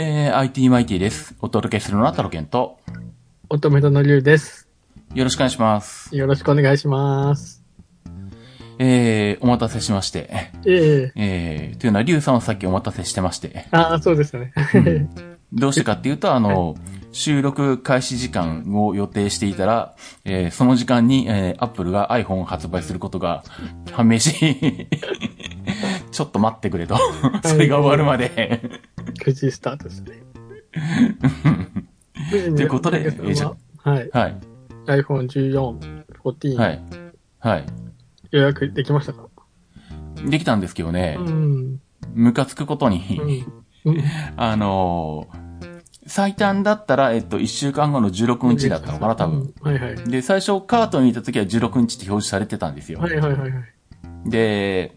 えー、IT マイティです。お届けするのはタロケンと、乙女座の龍です。よろしくお願いします。よろしくお願いします。えー、お待たせしまして。えええー、というのは、リュウさんはさっきお待たせしてまして。ああ、そうでしたね。どうしてかっていうと、あの、収録開始時間を予定していたら、えーその時間に、えー、Apple が iPhone を発売することが判明し、ちょっと待ってくれと。それが終わるまで。9時スタートですね。ということで藤えーじゃははい。はい。iPhone14、14、はい。はい。予約できましたか？できたんですけどねう、ん。ムカつくことに、あのー最短だったら、えっと、1週間後の16日だったのかな、多分。。うんはいはい。で、最初カートにいた時は16日って表示されてたんですよ。はいはいはいはい。で、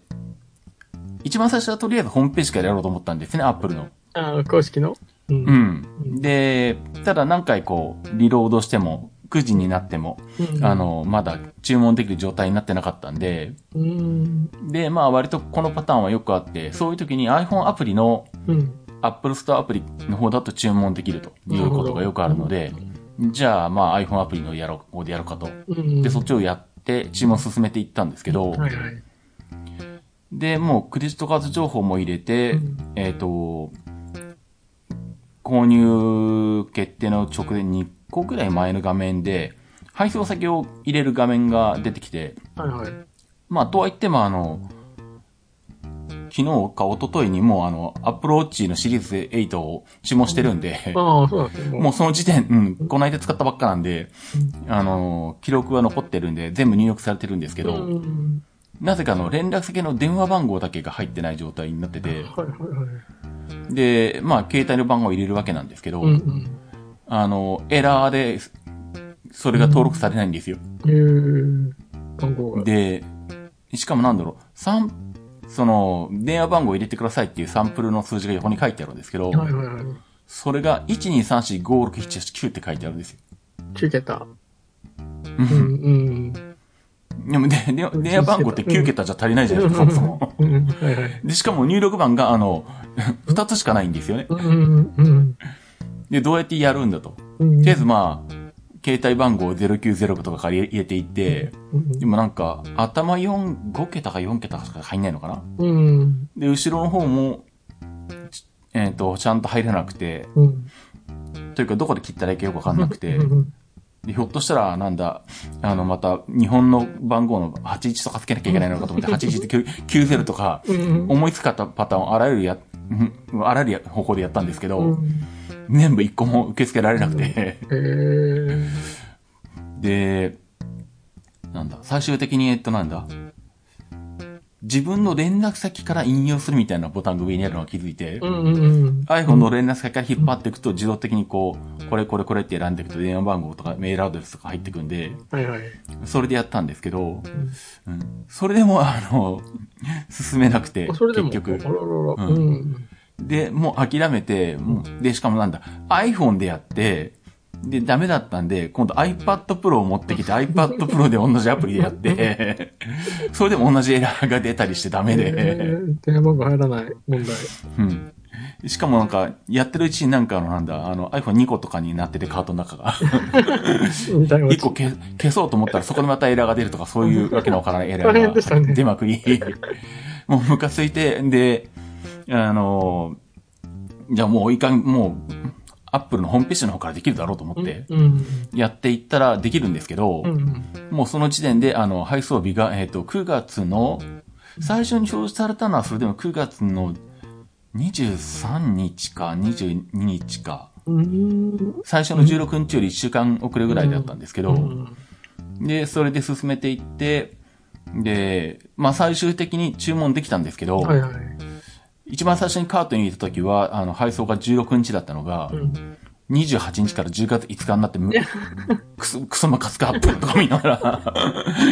一番最初はとりあえずホームページからやろうと思ったんですね、アップルの。ああ、公式の？う。うんん。で、ただ何回こう、リロードしても、9時になっても、うんあ、の、まだ注文できる状態になってなかったんで、うん。で、まあ割とこのパターンはよくあって、そういう時に iPhone アプリのうん。Apple Store アプリの方だと注文できるということがよくあるので、じゃあまあ iPhone アプリのやろう、方でやろうかと。うん。で、そっちをやって注文進めていったんですけど、はいはい。で、もうクレジットカード情報も入れて、うんえっ、と、購入決定の直前に1個ぐらい前の画面で、配送先を入れる画面が出てきて、はいはい。まあ、とは言ってもあの、昨日か一昨日にもうあの、Apple Watch のシリーズ8を注文してるんで、ああ、そうなんですね。もうその時点、うん、この間使ったばっかなんで、あの、記録が残ってるんで、全部入力されてるんですけど、うん。なぜかあの、連絡先の電話番号だけが入ってない状態になってて、はいはいはい。で、まあ、携帯の番号を入れるわけなんですけど、うんうん。あの、エラーで、それが登録されないんですよ。えー、番号が。で、しかもなんだろう、サン、その、電話番号を入れてくださいっていうサンプルの数字が横に書いてあるんですけど、はいはいはい。それが123456789って書いてあるんですよ。9桁。うんうん。でも、で、で電話番号って9桁じゃ足りないじゃないですか、そもそも。で、しかも入力番が、あの、2つしかないんですよね。で、どうやってやるんだと。うん。とりあえずまあ、携帯番号0905とかから入れていって、うんでもなんか、頭4、5桁か4桁しか入んないのかなうん。で、後ろの方も、ちえっ、と、ちゃんと入れなくて、うん。というかどこで切ったらいいかよくわかんなくて、うんで、ひょっとしたら、なんだ、あの、また、日本の番号の81とかつけなきゃいけないのかと思って、81って90とか、うん。思いつかったパターンをあらゆるや、うんあらゆる方法でやったんですけど、うん。全部一個も受け付けられなくて。で、なんだ、最終的に、えっとなんだ、自分の連絡先から引用するみたいなボタンが上にあるのを気づいて、うんうん。iPhone の連絡先から引っ張っていくと自動的にこう、これこれこれって選んでいくと電話番号とかメールアドレスとか入ってくんで、はいはい。それでやったんですけど、うん、それでもあの、進めなくて。結局。で、もう諦めて、で、しかもなんだ、iPhone でやって、で、ダメだったんで、今度 iPad Pro を持ってきて iPad Pro で同じアプリでやって、それでも同じエラーが出たりしてダメえで、ー電話番号入らない問題。うん。しかもなんか、やってるうちになんかあの、なんだ、あの iPhone2 個とかになっててカートの中が、みたいな。1個消消そうと思ったらそこでまたエラーが出るとか、そういうわけのわからないエラーが出まくり、もうムカついて、で、あの、じゃあもういかん、もう、アップルのホームページの方からできるだろうと思って、うん。やっていったらできるんですけど、うん。もうその時点で、あの、配送日が、えっ、と、9月の、最初に表示されたのは、それでも9月の23日か22日か、うん。最初の16日より1週間遅れぐらいだったんですけど、うんで、それで進めていって、で、まあ最終的に注文できたんですけど、はいはい。一番最初にカートに入れた時は、あの、配送が16日だったのが、うん。28日から10月5日になってむ、くそ、くそまかすかとか見ながら、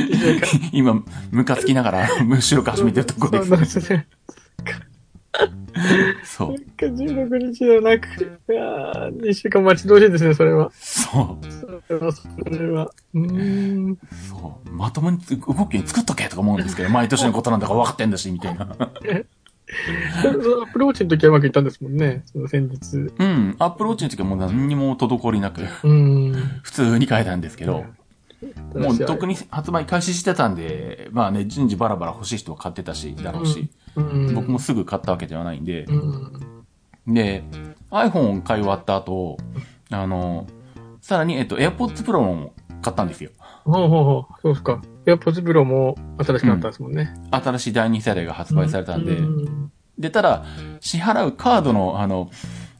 今、ムカつきながら、後ろから始めてるとこそうなんです。ですね。そう。16日ではなく、いやー、2週間待ち遠しいですね、それは。そう。それは、それは。うーん。そう。まともに動きに作っとけとか思うんですけど、毎年のことなんだから分かってんだし、みたいな。アップルウォッチの時はうまくいったんですもんね。その先日。うん。アップルウォッチの時はもう何にも滞りなく、うん。普通に買えたんですけど、もう特に。に発売開始してたんで、まあね、順次バラバラ欲しい人は買ってたし、だろうし、うん、僕もすぐ買ったわけではないんで、うん。で、iPhone を買い終わった後、あの、さらに、えっと、AirPods Pro も買ったんですよ。ほうほうほう。そうですか。エアポッツプロも新しくなったんですもんね。新しい第2世代が発売されたんで、うん。で、ただ、支払うカードの、あの、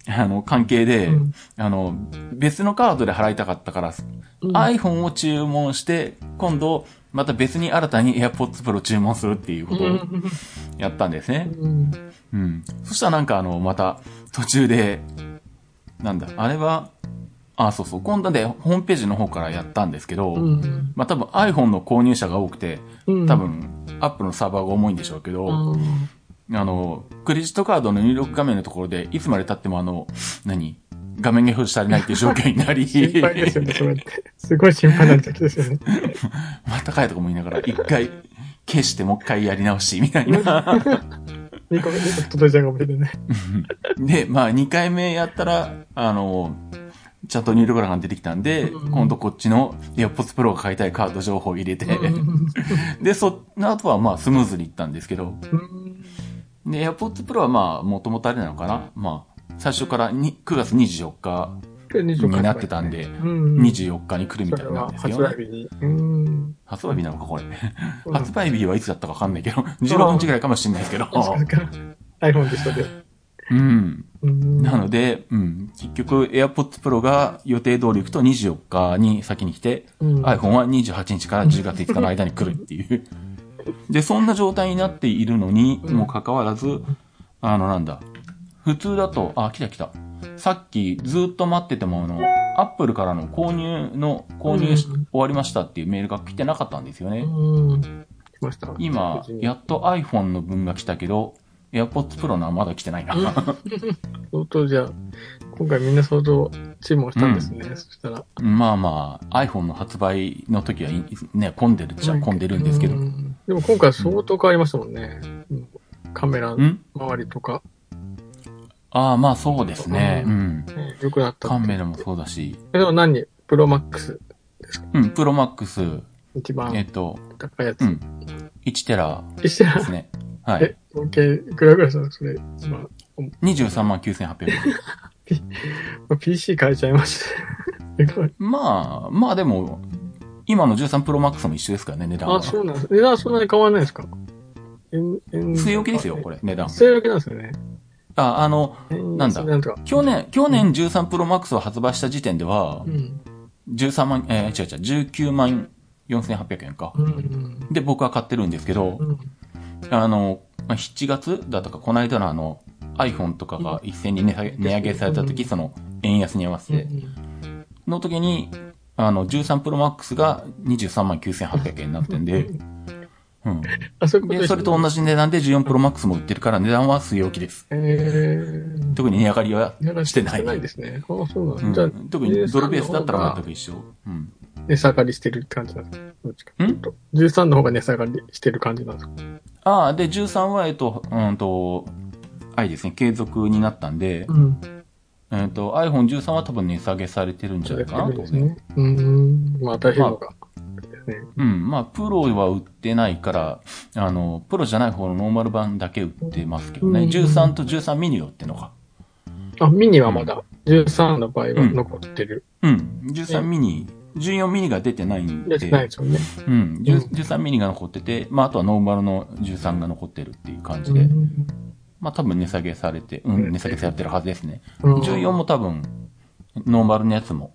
あの、関係で、うん。あの、別のカードで払いたかったから、うん。iPhone を注文して、今度、また別に新たに AirPods Pro 注文するっていうことをやったんですね。うん。うん。そしたらなんかあの、また、途中で、なんだ、あれは、あ、そうそう、今度でホームページの方からやったんですけど、うんまあ多分 iPhone の購入者が多くて、うん多分 Apple のサーバーが重いんでしょうけど、うんあの、クレジットカードの入力画面のところで、いつまで経ってもあの、何？画面が表示されないっていう状況になり、心配ですよね、それって。すごい心配な時ですよね。またかいとかも言いながら、一回消してもう一回やり直し、みたいな。2個、二個届いちゃうかもしれない。で、まあ、二回目やったら、あの、ちゃんと入力欄が出てきたんで、うん今度こっちの AirPods Pro が買いたいカード情報を入れて、うん で、その後はまあスムーズにいったんですけど、うんで、AirPods Pro はまあ、もともとあれなのかな？まあ、最初からに9月24日になってたんで、うん。24日に来るみたいなんですよね。発売日。発売日なのか、これ？発売日はいつだったかわかんないけど、16日ぐらいかもしれないですけど。iPhone で一緒で。うん。うんなので、うん。結局、AirPods Pro が予定通り行くと24日に先に来て、うん iPhone は28日から10月5日の間に来るっていう。で、そんな状態になっているのに、うんもかかわらず、あの、なんだ。普通だと、あ、来た来た。さっきずっと待ってても、あの、Apple からの購入の、購入終わりましたっていうメールが来てなかったんですよね。うん。来ました。今、やっと iPhone の分が来たけど、AirPods Pro のはまだ来てないな。相当じゃあ、今回みんな相当注文したんですね。そしたら。まあまあ、iPhone の発売の時はいね、混んでるっちゃ混んでるんですけど。うんでも今回相当変わりましたもんね。うんカメラん？周りとか、ああ、まあそうですね。ううん。ね良くなったって。カメラもそうだし。えでも何？プロマックス、うん、プロマックス、一番えっと、高いやつ。うん。1テラ一してですね。はいえ。、合計いくらぐらいしたのそれ、一番。23万9800円。PC 変えちゃいましまあ、まあでも、今の13プロマックスも一緒ですからね、値段はあ、。そうなんです。値段はそんなに変わらないですか？据え置きですよ、これ、値段。据え置きなんですよね。あ、あの、なんだ。去年、去年13プロマックスを発売した時点ではう、ん。13万、えー、違う違う、19万4800円か。うん。で、僕は買ってるんですけど、うん。あの、まあ7月だったか、この間のあの、iPhone とかが一斉に値下げ値上げされた時、その、円安に合わせて、の時に、あの、13 Pro Max が23万9800円になってんで、うん。あ、そういうことで、それと同じ。じ値段で14 Pro Max も売ってるから値段は据え置きです。えー。特に値上がりはしてない。ないですね。あ、そうなんうんだ。じゃあ、特にドルベースだったら全く一緒。うん。値下がりしてるって感じなんですか？どっちかというと。13の方が値下がりしてる感じなんですか？ああ、で、13は、えっと、うんと、あれですね、継続になったんで、うん。えっと、iPhone13 は多分値下げされてるんじゃないかなとね。うん。まあ、大変のが。ですね。うん。まあ、プロは売ってないから、あの、プロじゃない方のノーマル版だけ売ってますけどね。うん13と13ミニを売ってるのか。あ、ミニはまだ、13の場合は残ってる。うん。13ミニ、14ミニが出てないんで。出てないですよね。うん。10 13ミニが残ってて、まあ、あとはノーマルの13が残ってるっていう感じで。うんまあ、多分値下げされて、うん、値下げされてるはずですね。うん14も多分、ノーマルのやつも、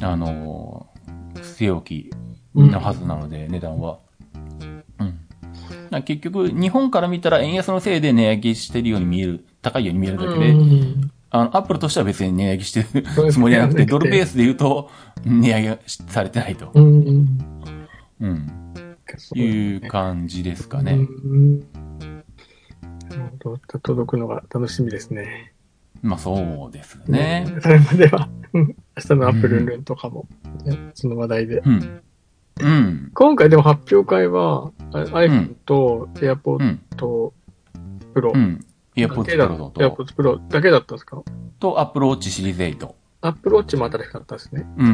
あのー、据え置きのはずなので、値段は。うん。結局、日本から見たら円安のせいで値上げしてるように見える、高いように見えるだけで、うんあの、アップルとしては別に値上げしてるつもりじゃなくて、ねドルベースで言うと、値上げされてないと。うん。うん。いう感じですかうね。んなるほど。届くのが楽しみですね。まあそうですね。それまでは、うん明日のアップルンルンとかも、ねその話題で。うん。うん。今回でも発表会は、あ iPhone と AirPod Pro うん。AirPods だけだ Pro と、AirPods Pro だけだったんですか？と Apple Watch シリーズ8。アップローチも新しかったですね。う。うん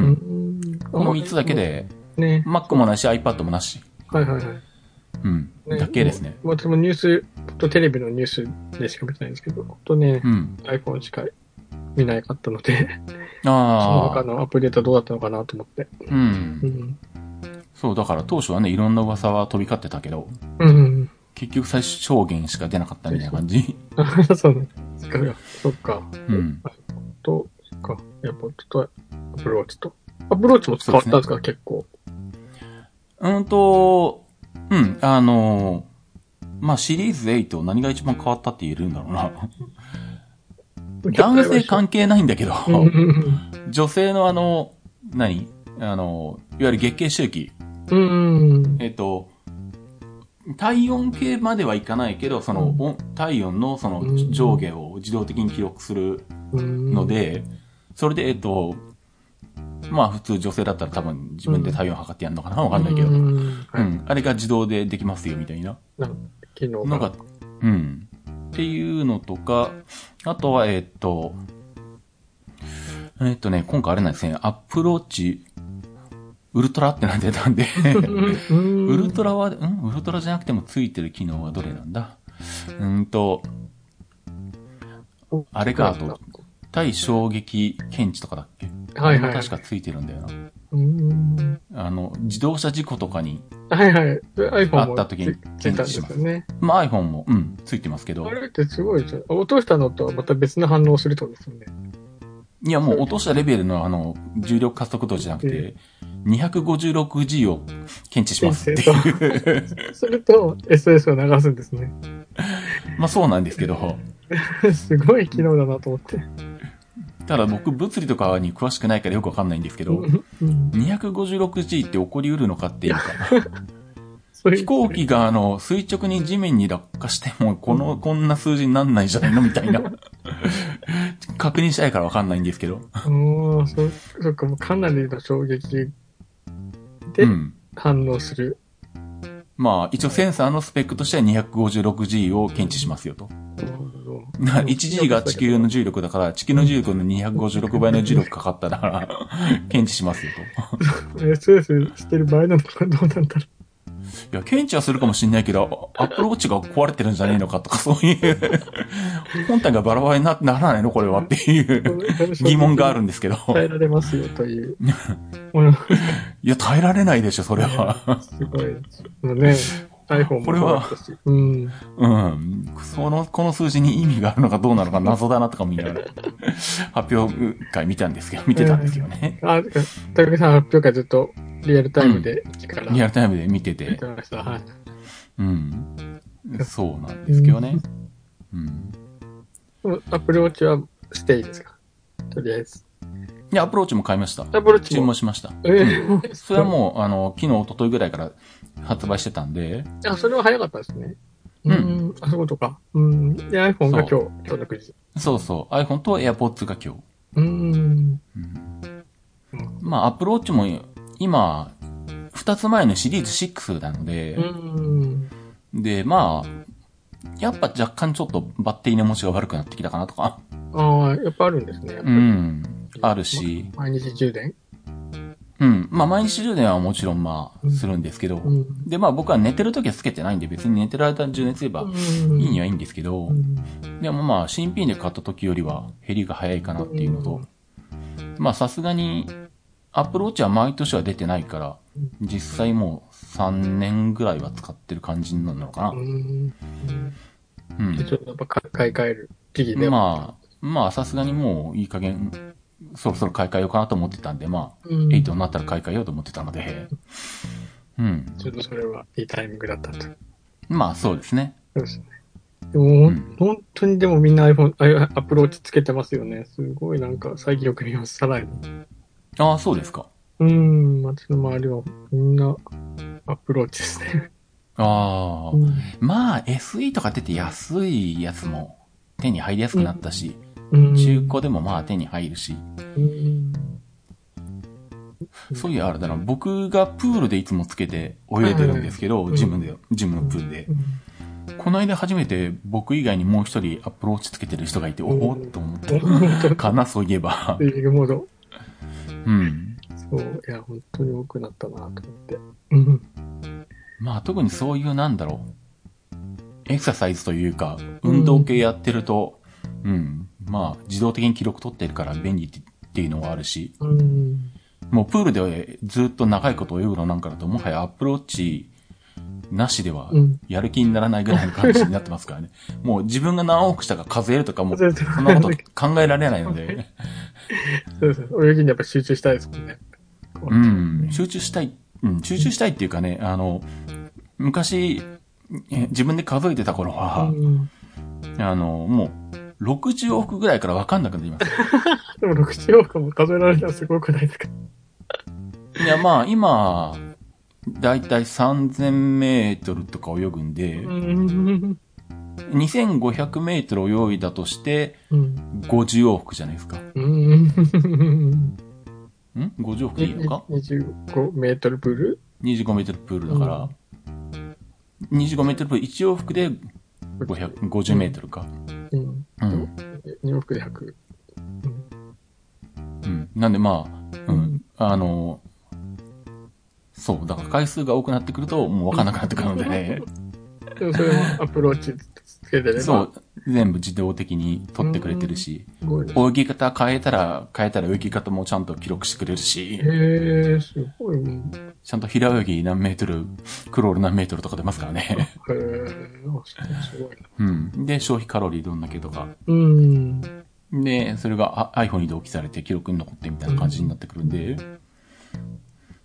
ん。この3つだけ。で、ね。Mac もないし iPad もなし。はいはいはい。うん。ねだけですね。私もニュースとテレビのニュースでしか見てないんですけど、本当ねう、ん。iPhone しか見ないかったので、そのああ。他のアップデートはどうだったのかなと思って。う。うんん。そう、だから当初はね、いろんな噂は飛び交ってたけど、うん。結局最小限しか出なかったみたいな感じ。あ そうなんですか。そっか。うん。と、そっか。エアポッドとアップローチと。アップローチも使ったんですか、結構。うんと、うん、あの、まあ、シリーズ8何が一番変わったって言えるんだろうな。男性関係ないんだけど、女性のあの、何？あの、いわゆる月経周期。うん。えっと、体温計まではいかないけど、その、うん温体温のそのうん上下を自動的に記録するうん。ので、それで、えっと、まあ普通女性だったら多分自分で体温測ってやるのかなわかんないけど。ううん。ん。はい。あれが自動でできますよみたいな。なん昨日のが、うん。っていうのとか、あとは、えっと、えっとね、今回あれなんですね、アップローチ、ウルトラってなってたんで、うんウルトラは、ん？ウルトラじゃなくてもついてる機能はどれなんだ？うんと、あれかあと対衝撃検知とかだっけ？はいはい。確かついてるんだよな。うん。あの、自動車事故とかに、はいはい。iPhone もあった時についたんですよね。まあ iPhone も、うん、ついてますけどあ、れってすごいじゃん。落としたのとはまた別の反応をするってことですよね。いやもう落としたレベルのあの、重力加速度じゃなくて、256G を検知しますっていう。すると SOS を流すんですね。まあそうなんですけど、すごい機能だなと思って。ただ僕物理とかに詳しくないからよくわかんないんですけど、うん、256G って起こりうるのかっていうか、飛行機があの、垂直に地面に落下しても、この、こんな数字になんないんじゃないの？みたいな。確認したいからわかんないんですけど。ああ、そ、そっか、もうかなりの衝撃うでん。反応する。まあ、一応センサーのスペックとしては 256G を検知しますよと。なるほど 1G が地球の重力だから、地球の重力の256倍の重力かかったら、検知しますよと。SOS してる場合なのかどうなんだろいや、検知はするかもしんないけど、アップローチが壊れてるんじゃねえのかとか、そういう、本体がバラバラになならないのこれはっていうう。疑問があるんですけど。耐えられますよという。いや、耐えられないでしょ、それは。すごい。もうね、iPhone もこれはそうだったし。うん。うん。その、この数字に意味があるのかどうなのか謎だなとか見ながら、発表会見たんですけど、見てたんですよね。あ、高木さん発表会ずっとリアルタイムで一からリアルタイムで見て見てて、ました。はい。うん。そうなんですけどね。うん。でもアップルウォッチはステイですか？とりあえず。いや、アップルウォッチも買いました。アップルウォッチも？注文。しました。えーそれはもう、あの、昨日、一昨日ぐらいから発売してたんで、あ、それは早かったですね。うんん。あ、そういうことか。うん。で、iPhone が今日、そ今日の9時。そうそう、iPhone と AirPods が今日。うん。うんまあ、アプローチも今、二つ前のシリーズ6なのでう、ん。で、まあ、やっぱ若干ちょっとバッテリーの持ちが悪くなってきたかなとか、ああ、やっぱあるんですね。うん、あるし、毎日充電うん、まあ毎日充電はもちろんまあ、するんですけど、うん。で、まあ僕は寝てる時はつけてないんで別に寝てる間に充電すればいいにはいいんですけどう、ん。でもまあ新品で買った時よりは減りが早いかなっていうのと、まあさすがに、アップルウォッチは毎年は出てないから、実際もう3年ぐらいは使ってる感じになるのかな。うん。うんでちょっとやっぱ買い替える時期で。まあ、まあさすがにもういい加減、そろそろ買い替えようかなと思ってたんで、まあ、うん、8になったら買い替えようと思ってたので、うん。ちょっとそれはいいタイミングだったと。そうまあそうですね。ですね。でも、ん本当にでもみんな iPhone、あアプローチつけてますよね。すごいなんか最近よく見ます、さらに。ああ、そうですか。うん、私の周りはみんなアプローチですね。ああ、うんまあ SE とか出て安いやつも手に入りやすくなったし、うん中古でもまあ手に入るし、うんそういやあれだな、僕がプールでいつもつけて泳いでるんですけど、うんジムで、ジムのプールで。この間初めて僕以外にもう一人アプローチつけてる人がいて、おおっと思っ本た。かな、そういえば。うん。そう、いや、本当に多くなったなと思って。うん。まあ特にそういうなんだろう。エクササイズというか、運動系やってると、うん、まあ自動的に記録取ってるから便利っていうのがあるし、うん。もうプールでずっと長いこと泳ぐのなんかだと、もはやアプローチなしではうん。やる気にならないぐらいの感じになってますからね。もう自分が何往復したか数えるとかもそんなこと 考えられないので、そうですね。泳ぎにやっぱ集中したいですもんね。うん、集中したい、うん、集中したいっていうかね、あの、昔、え自分で数えてた頃は、うん。あの、もう、60往復ぐらいから分かんなくなります。でも60往復も数えられたらすごくないですか？いや、まあ、今、だいたい3000メートルとか泳ぐんで、うん。2500メートル泳いだとして、うん。50往復じゃないですか。うん。ん ?50 往復でいいのか？25メートルプール ?25 メートルプールだから、25メートルプール1往復で500 50メートルか。うん。うん。2往復で100。うん。なんでまあ、うん。あの、そう。だから回数が多くなってくると、もう分かんなくなってくるのでね。でもそれもアプローチつけて。そう。全部自動的に取ってくれてるし。泳ぎ方変えたら、変えたら泳ぎ方もちゃんと記録してくれるし、へえ、すごいもん。ちゃんと平泳ぎ何メートル、クロール何メートルとか出ますからね。へえ、すごいな。うん。で、消費カロリーどんだけとか。うん。で、それがあ iPhone に同期されて記録に残ってみたいな感じになってくるんで、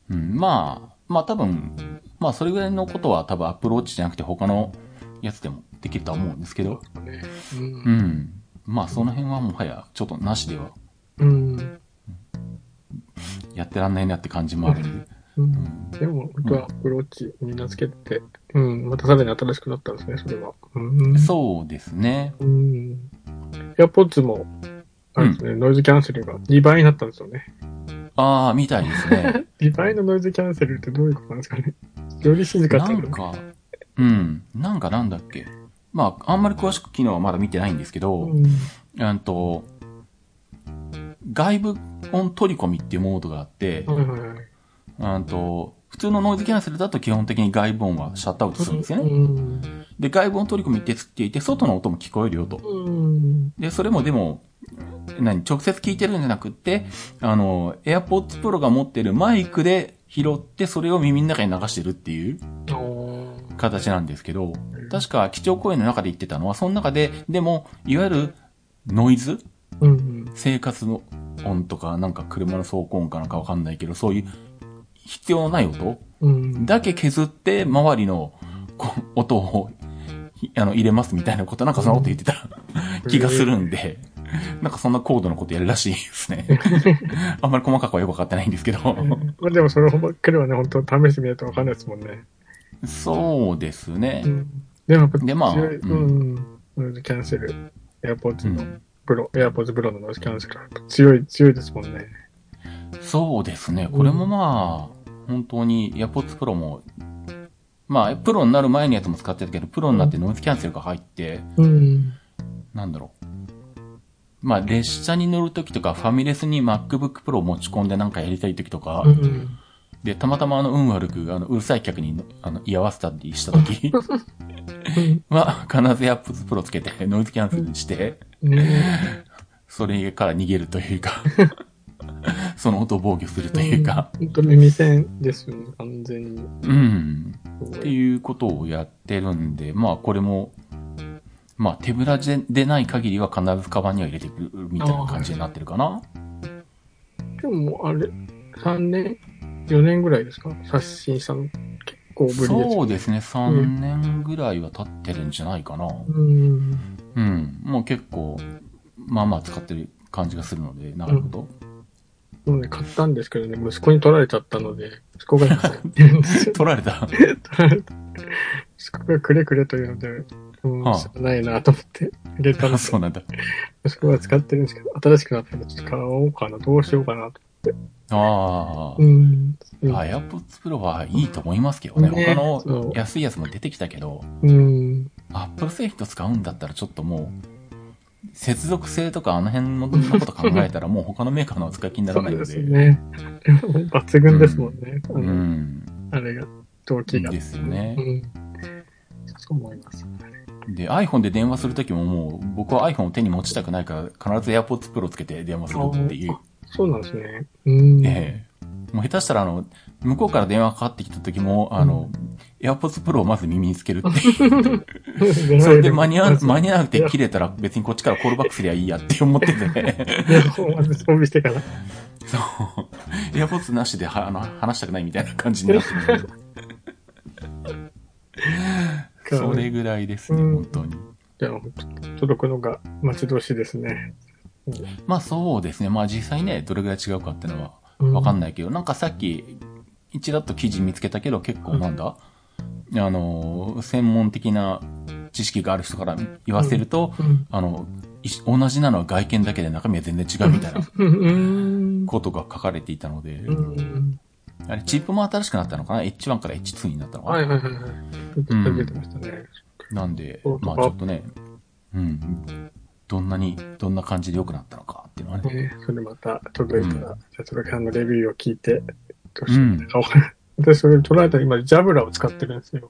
うん、まあ、まあ多分、まあそれぐらいのことは多分アプローチじゃなくて他のやつでもできるとは思うんですけど、ねううん。ん。まあその辺はもはやちょっとなしではうん。やってらんないなって感じもあるんで、うん。でも、本当はアプローチみんなつけて、うん。またさらに新しくなったんですね、それは。うん。そうですね。うん。エアポッツも、あれですね、ノイズキャンセルが2倍になったんですよね。ああ、みたいですね。2倍のノイズキャンセルってどういうことなんですかね。より静かってことなんか、うん。なんかなんだっけ。まあ、あんまり詳しく機能はまだ見てないんですけど、うん。うんと、外部音取り込みっていうモードがあって。うんと、普通のノイズキャンセルだと基本的に外部音はシャットアウトするんですよね。うん。で、外部音取り込みってつっていて、外の音も聞こえるよと。うん。で、それもでも、何、直接聞いてるんじゃなくって、あの、AirPods Pro が持ってるマイクで拾って、それを耳の中に流してるっていう。形なんですけど、確か基調講演の中で言ってたのは、その中で、でも、いわゆるノイズ？うん。生活の音とか、なんか車の走行音かなんかわかんないけど、そういう必要ない音うん。だけ削って、周りの音をひあの入れますみたいなこと、なんかそんなこと言ってた気がするんで、なんかそんな高度なことやるらしいですね。あんまり細かくはよくわかってないんですけど。まあでもそればっかりはね、本当試してみないとわかんないですもんね。そうですねう。ん。でもでまあ強い、ううん。ノイズキャンセル。AirPods のうんプロ、AirPods Pro のノイズキャンセル強い、強いですもんね。そうですね。これもまあ、本当に AirPods Pro も、まあ、プロになる前のやつも使ってたけど、プロになってノイズキャンセルが入って、うん。なんだろう。まあ、列車に乗るときとか、ファミレスに MacBook Pro を持ち込んでなんかやりたいときとか、うん。で、たまたまあの、運悪く、あの、うるさい客に、あの、居合わせたりしたときは、必ず AirPods Pro つけて、ノイズキャンセルして、ねそれから逃げるというか、その音を防御するというか、本当耳栓ですよね、完全に。うん。っていうことをやってるんで、まあこれも、まあ手ぶらででない限りは必ずカバンには入れてくるみたいな感じになってるかな。でも、あれ、3年？?4 年ぐらいですか？刷新したの。結構ぶりです。そうですね、3年ぐらいは経ってるんじゃないかな。うん。うん。もう結構、まあまあ使ってる感じがするので、なるほど。もうね、買ったんですけどね、息子に取られちゃったので、息子が今使ってるんですよ。取られた。取られた。息子がくれくれというので、うん、はあしょうがないなと思ってあげたので、そうなんだ。息子が使ってるんですけど、新しくなったらちょっと買おうかな、どうしようかなと。あうん。あ。AirPods Pro はいいと思いますけどね。ね他の安いやつも出てきたけど、うん。アップル製品と使うんだったらちょっともう、接続性とかあの辺のこと考えたらもう他のメーカーのは使い気にならないので。そうですね。抜群ですもんね。あうのん。あれが、動機が。ですよねうん。そう思います。で、iPhone で電話するときももう、僕は iPhone を手に持ちたくないから、必ず AirPods Pro つけて電話するっていう。そうなんですね。うん。ええもう下手したらあの、向こうから電話かかってきた時も、あの、AirPods Pro をまず耳につけるっていう。それで間に合わ、間に合わなくて切れたら別にこっちからコールバックすりゃいいやって思ってて、いや、まず装備してから。そう。AirPods なしではあの話したくないみたいな感じになってる。それぐらいですね、うん本当に。じゃあ、届くのが待ち遠しいですね。まあそうですね。まあ実際ね、どれぐらい違うかっていうのはうんわかんないけど、なんかさっき、一だと記事見つけたけど、結構なんだ、あの、専門的な知識がある人から言わせると、うん。あの、同じなのは外見だけで中身は全然違うみたいなうん。ことが書かれていたので、うん。あれ、チップも新しくなったのかな ?H1 から H2 になったのかな、はいはいはいはい。出てましたね。なんでまあちょっとね、うん、どんなに、どんな感じで良くなったのかっていうのはね。ね、それまた届いたら、うんじゃあ、届さんのレビューを聞いて、どうしようかな私、それ捉えたら今、ジャブラを使ってるんですよ。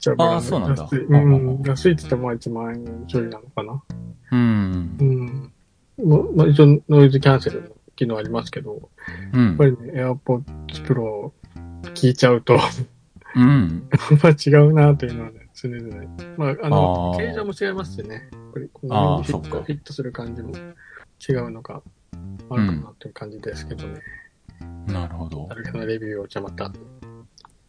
ジャブラのあーそうなんだ安い。うん。安いって言ってもまあ1万円ちょいなのかな。うんう。ん。まあ、一応、ノイズキャンセルの機能ありますけど、うんやっぱ。りね、AirPods Pro 聞いちゃうと、うん。まあ違うなというのはね、常々。まあ、あの、あー形状も違いますしね。やっぱりこのフィット、フィットする感じも違うのがあるかなという感じですけどね。なるほどあ。るのレビューをじゃあまた、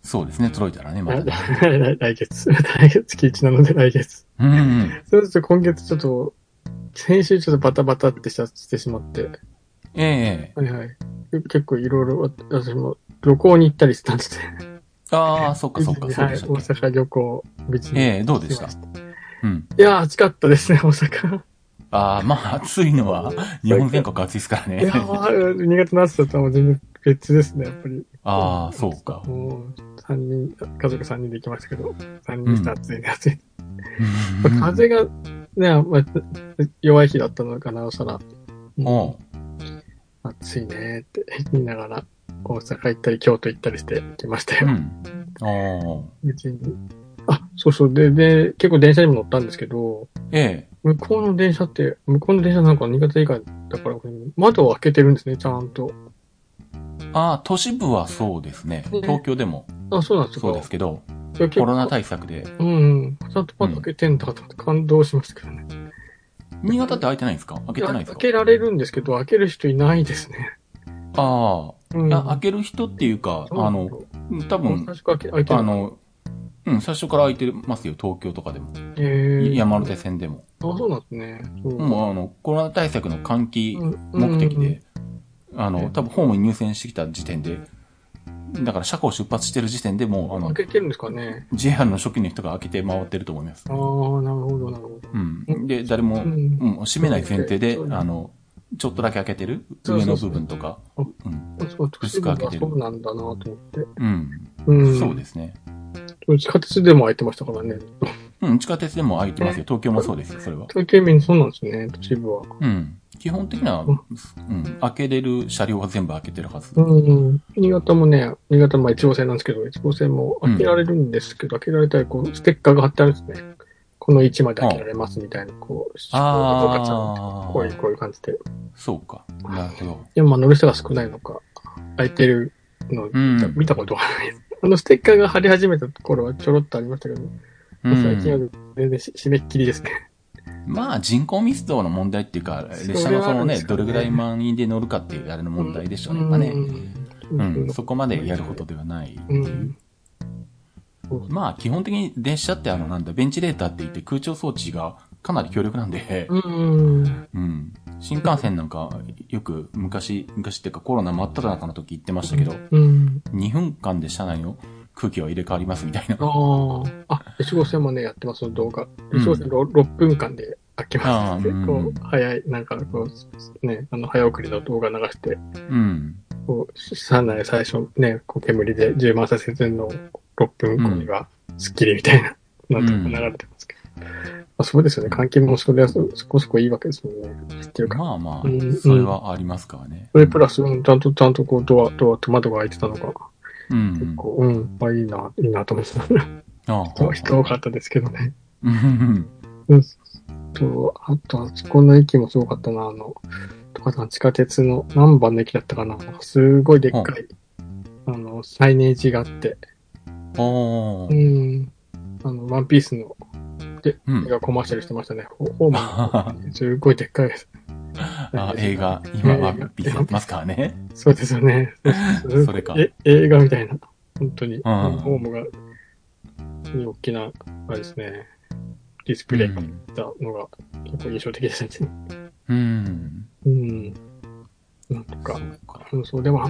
そうですね、届いたらね、ま来たね。来月、来月、月1なので来月。うんうん。そうですと今月ちょっと、先週ちょっとバタバタってししてしまって、ええはいはい。結構いろいろ私も旅行に行ったりしたんですね。ああ、そっかそっか、そうはい。大阪旅行、別に。ええどうでした？うん。いやー、暑かったですね、大阪。ああ、まあ、暑いのは、日本全国暑いですからねいや。ー、新潟の暑さとはもう全然別ですね、やっぱり。ああ、そうか。もう、三人、家族三人で行きましたけど、三人して暑いね、暑い。うん 風がね、まあ、弱い日だったのかな、おさら。おう暑いねって言いながら、大阪行ったり京都行ったりして来ましたよ。うん。おう別に。あ、そうそう。で、で、結構電車にも乗ったんですけど、ええ向こうの電車って、向こうの電車なんか新潟以外だから、窓を開けてるんですね、ちゃんと。ああ、都市部はそうですね。ね東京でもあ、そうなんですか。そうですけど、コロナ対策で。うんうん。ちゃんと窓開けてんだと思って感動しましたけどね。新潟って開いてないんですか？開けてないんですか？開けられるんですけど、開ける人いないですね。あう開ける人っていうか、あの、多分、あ、の、うん、最初から開いてますよ、東京とかでも。えー、山手線でも。あ、そうなんですね。もう、あの、コロナ対策の換気うん目的うんで、あの、多分ホームに入線してきた時点で、だから車庫を出発してる時点でもう、あの、開けてるんですかね。JR の初期の人が開けて回ってると思いますあ。あ、なるほど、なるほど。うん。で、誰も、ううんん、閉めない前提であの、ちょっとだけ開けてる？そうそうそう上の部分とか？そううん。そう、都市部はそうなんだなと思って。うん。うん。そうですね。地下鉄でも開いてましたからね。うん、地下鉄でも開いてますよ。東京もそうですよ、それは。東京民そうなんですね、都市部は。うん。基本的には、うん、開けれる車両は全部開けてるはず。うん。新潟もね、新潟も1号線なんですけど、1号線も開けられるんですけど、開けられたらこう、ステッカーが貼ってあるんですね。この位置まで開けられますみたいな、こう、あーこういう、こういう感じで。いそうか。なるほど。や、まあ乗る人が少ないのか、開いてるの、うん見たことがないです。あのステッカーが貼り始めたところはちょろっとありましたけど、うん最近は全然し締めっきりですね。まあ、人口密度の問題っていうか、列車のそのね、どれぐらい満員で乗るかっていうあれの問題でしょうね、やっぱね。うんうん、そこまでやることではない。うん。そうまあ、基本的に電車ってあの、なんだ、ベンチレーターって言って空調装置がかなり強力なんで、うん。うん。新幹線なんか、よく昔、昔っていうかコロナ真っ只中の時言ってましたけど、うん。2分間で車内の空気は入れ替わりますみたいな。ああ。あ、1号線もね、やってます、その動画。うん1号線 6, 分間で開けます。あーうんこう、早い、なんかこう、ね、あの、早送りの動画流して、うん。こう、車内最初ね、こう煙で充満させてるのを6分後には、スッキリみたいな、なんとか流れてますけど。あそうですよね。換気もそれはそそこそこいいわけですもんね。知ってるか。まあまうんあ、それはありますからね。それプラス、うんちゃんと、ちゃんとこう、ドア、ドアと窓が開いてたのが、うん。結構、うん、まあいいな、いいなと思ってた。ああ人人多かったですけどね。うんうんと、あと、あそこの駅もすごかったな、あの、とかさん地下鉄の何番の駅だったかな。すごいでっかい、あの、サイネージがあって、うおーん、あの、ワンピースのうん映画コマーシャルしてましたね。ホホーマンの、すごいでっかいです。あ映画、今はピースやってますからね。そうですよね。それかえ、映画みたいな。本当に。んホームが、に大きな、あれですね、ディスプレイがたのが結構印象的でしたね。うん。うん。なんとかそ、うか。うんそう、でも、